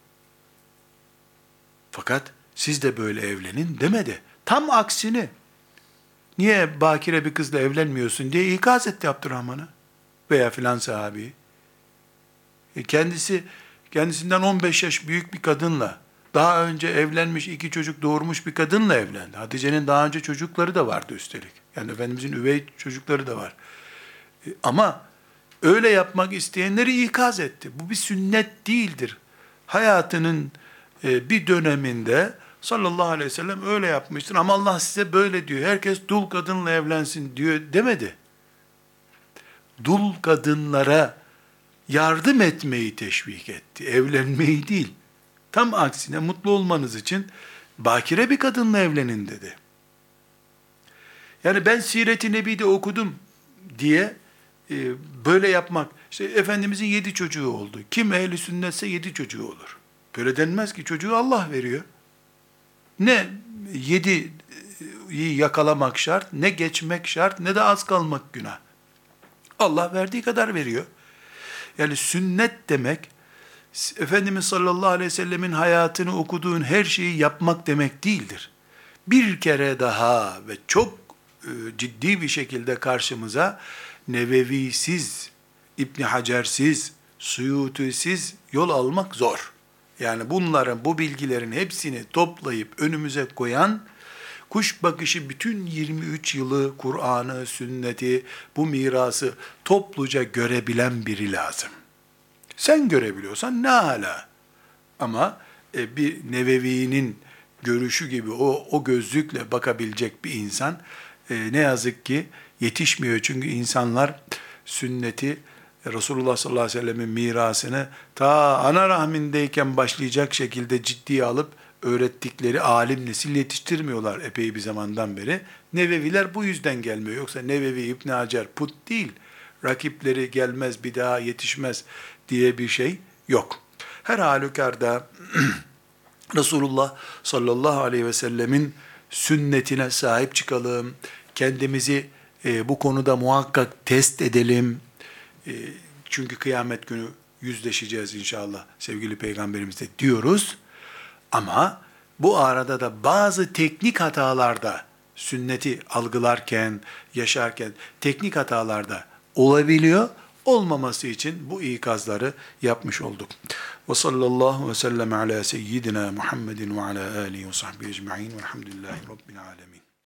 Fakat siz de böyle evlenin demedi. Tam aksini. Niye bakire bir kızla evlenmiyorsun diye ikaz etti Abdurrahman'a veya filan sahabi. E kendisi kendisinden 15 yaş büyük bir kadınla daha önce evlenmiş iki çocuk doğurmuş bir kadınla evlendi. Hatice'nin daha önce çocukları da vardı üstelik. Yani Efendimizin üvey çocukları da var. E, ama öyle yapmak isteyenleri ikaz etti. Bu bir sünnet değildir. Hayatının e, bir döneminde sallallahu aleyhi ve sellem öyle yapmıştır ama Allah size böyle diyor. Herkes dul kadınla evlensin diyor demedi. Dul kadınlara yardım etmeyi teşvik etti. Evlenmeyi değil. Tam aksine mutlu olmanız için bakire bir kadınla evlenin dedi. Yani ben Siret-i Nebi'de okudum diye e, böyle yapmak, işte Efendimizin yedi çocuğu oldu. Kim ehli sünnetse yedi çocuğu olur. Böyle denmez ki çocuğu Allah veriyor. Ne yedi yakalamak şart, ne geçmek şart, ne de az kalmak günah. Allah verdiği kadar veriyor. Yani sünnet demek, Efendimiz sallallahu aleyhi ve sellemin hayatını okuduğun her şeyi yapmak demek değildir. Bir kere daha ve çok e, ciddi bir şekilde karşımıza Nevevisiz, İbni Hacersiz, Suyutisiz yol almak zor. Yani bunların, bu bilgilerin hepsini toplayıp önümüze koyan, kuş bakışı bütün 23 yılı, Kur'an'ı, sünneti, bu mirası topluca görebilen biri lazım. Sen görebiliyorsan ne hala. Ama e, bir Nevevi'nin görüşü gibi o, o gözlükle bakabilecek bir insan e, ne yazık ki yetişmiyor. Çünkü insanlar sünneti, Resulullah sallallahu aleyhi ve sellemin mirasını ta ana rahmindeyken başlayacak şekilde ciddiye alıp öğrettikleri alim nesil yetiştirmiyorlar epey bir zamandan beri. Neveviler bu yüzden gelmiyor. Yoksa Nevevi, İbn Hacer put değil. Rakipleri gelmez bir daha yetişmez diye bir şey yok. Her halükarda <clears throat> Resulullah sallallahu aleyhi ve sellemin sünnetine sahip çıkalım. Kendimizi e, bu konuda muhakkak test edelim. E, Çünkü kıyamet günü yüzleşeceğiz inşallah sevgili peygamberimiz de diyoruz. Ama bu arada da bazı teknik hatalarda sünneti algılarken, yaşarken teknik hatalarda olabiliyor. Olmaması için bu ikazları yapmış olduk. Ve sallallahu ve sellem ala seyyidina Muhammedin ve ala alihi ve sahbihi ecma'in velhamdülillahi rabbil alemin.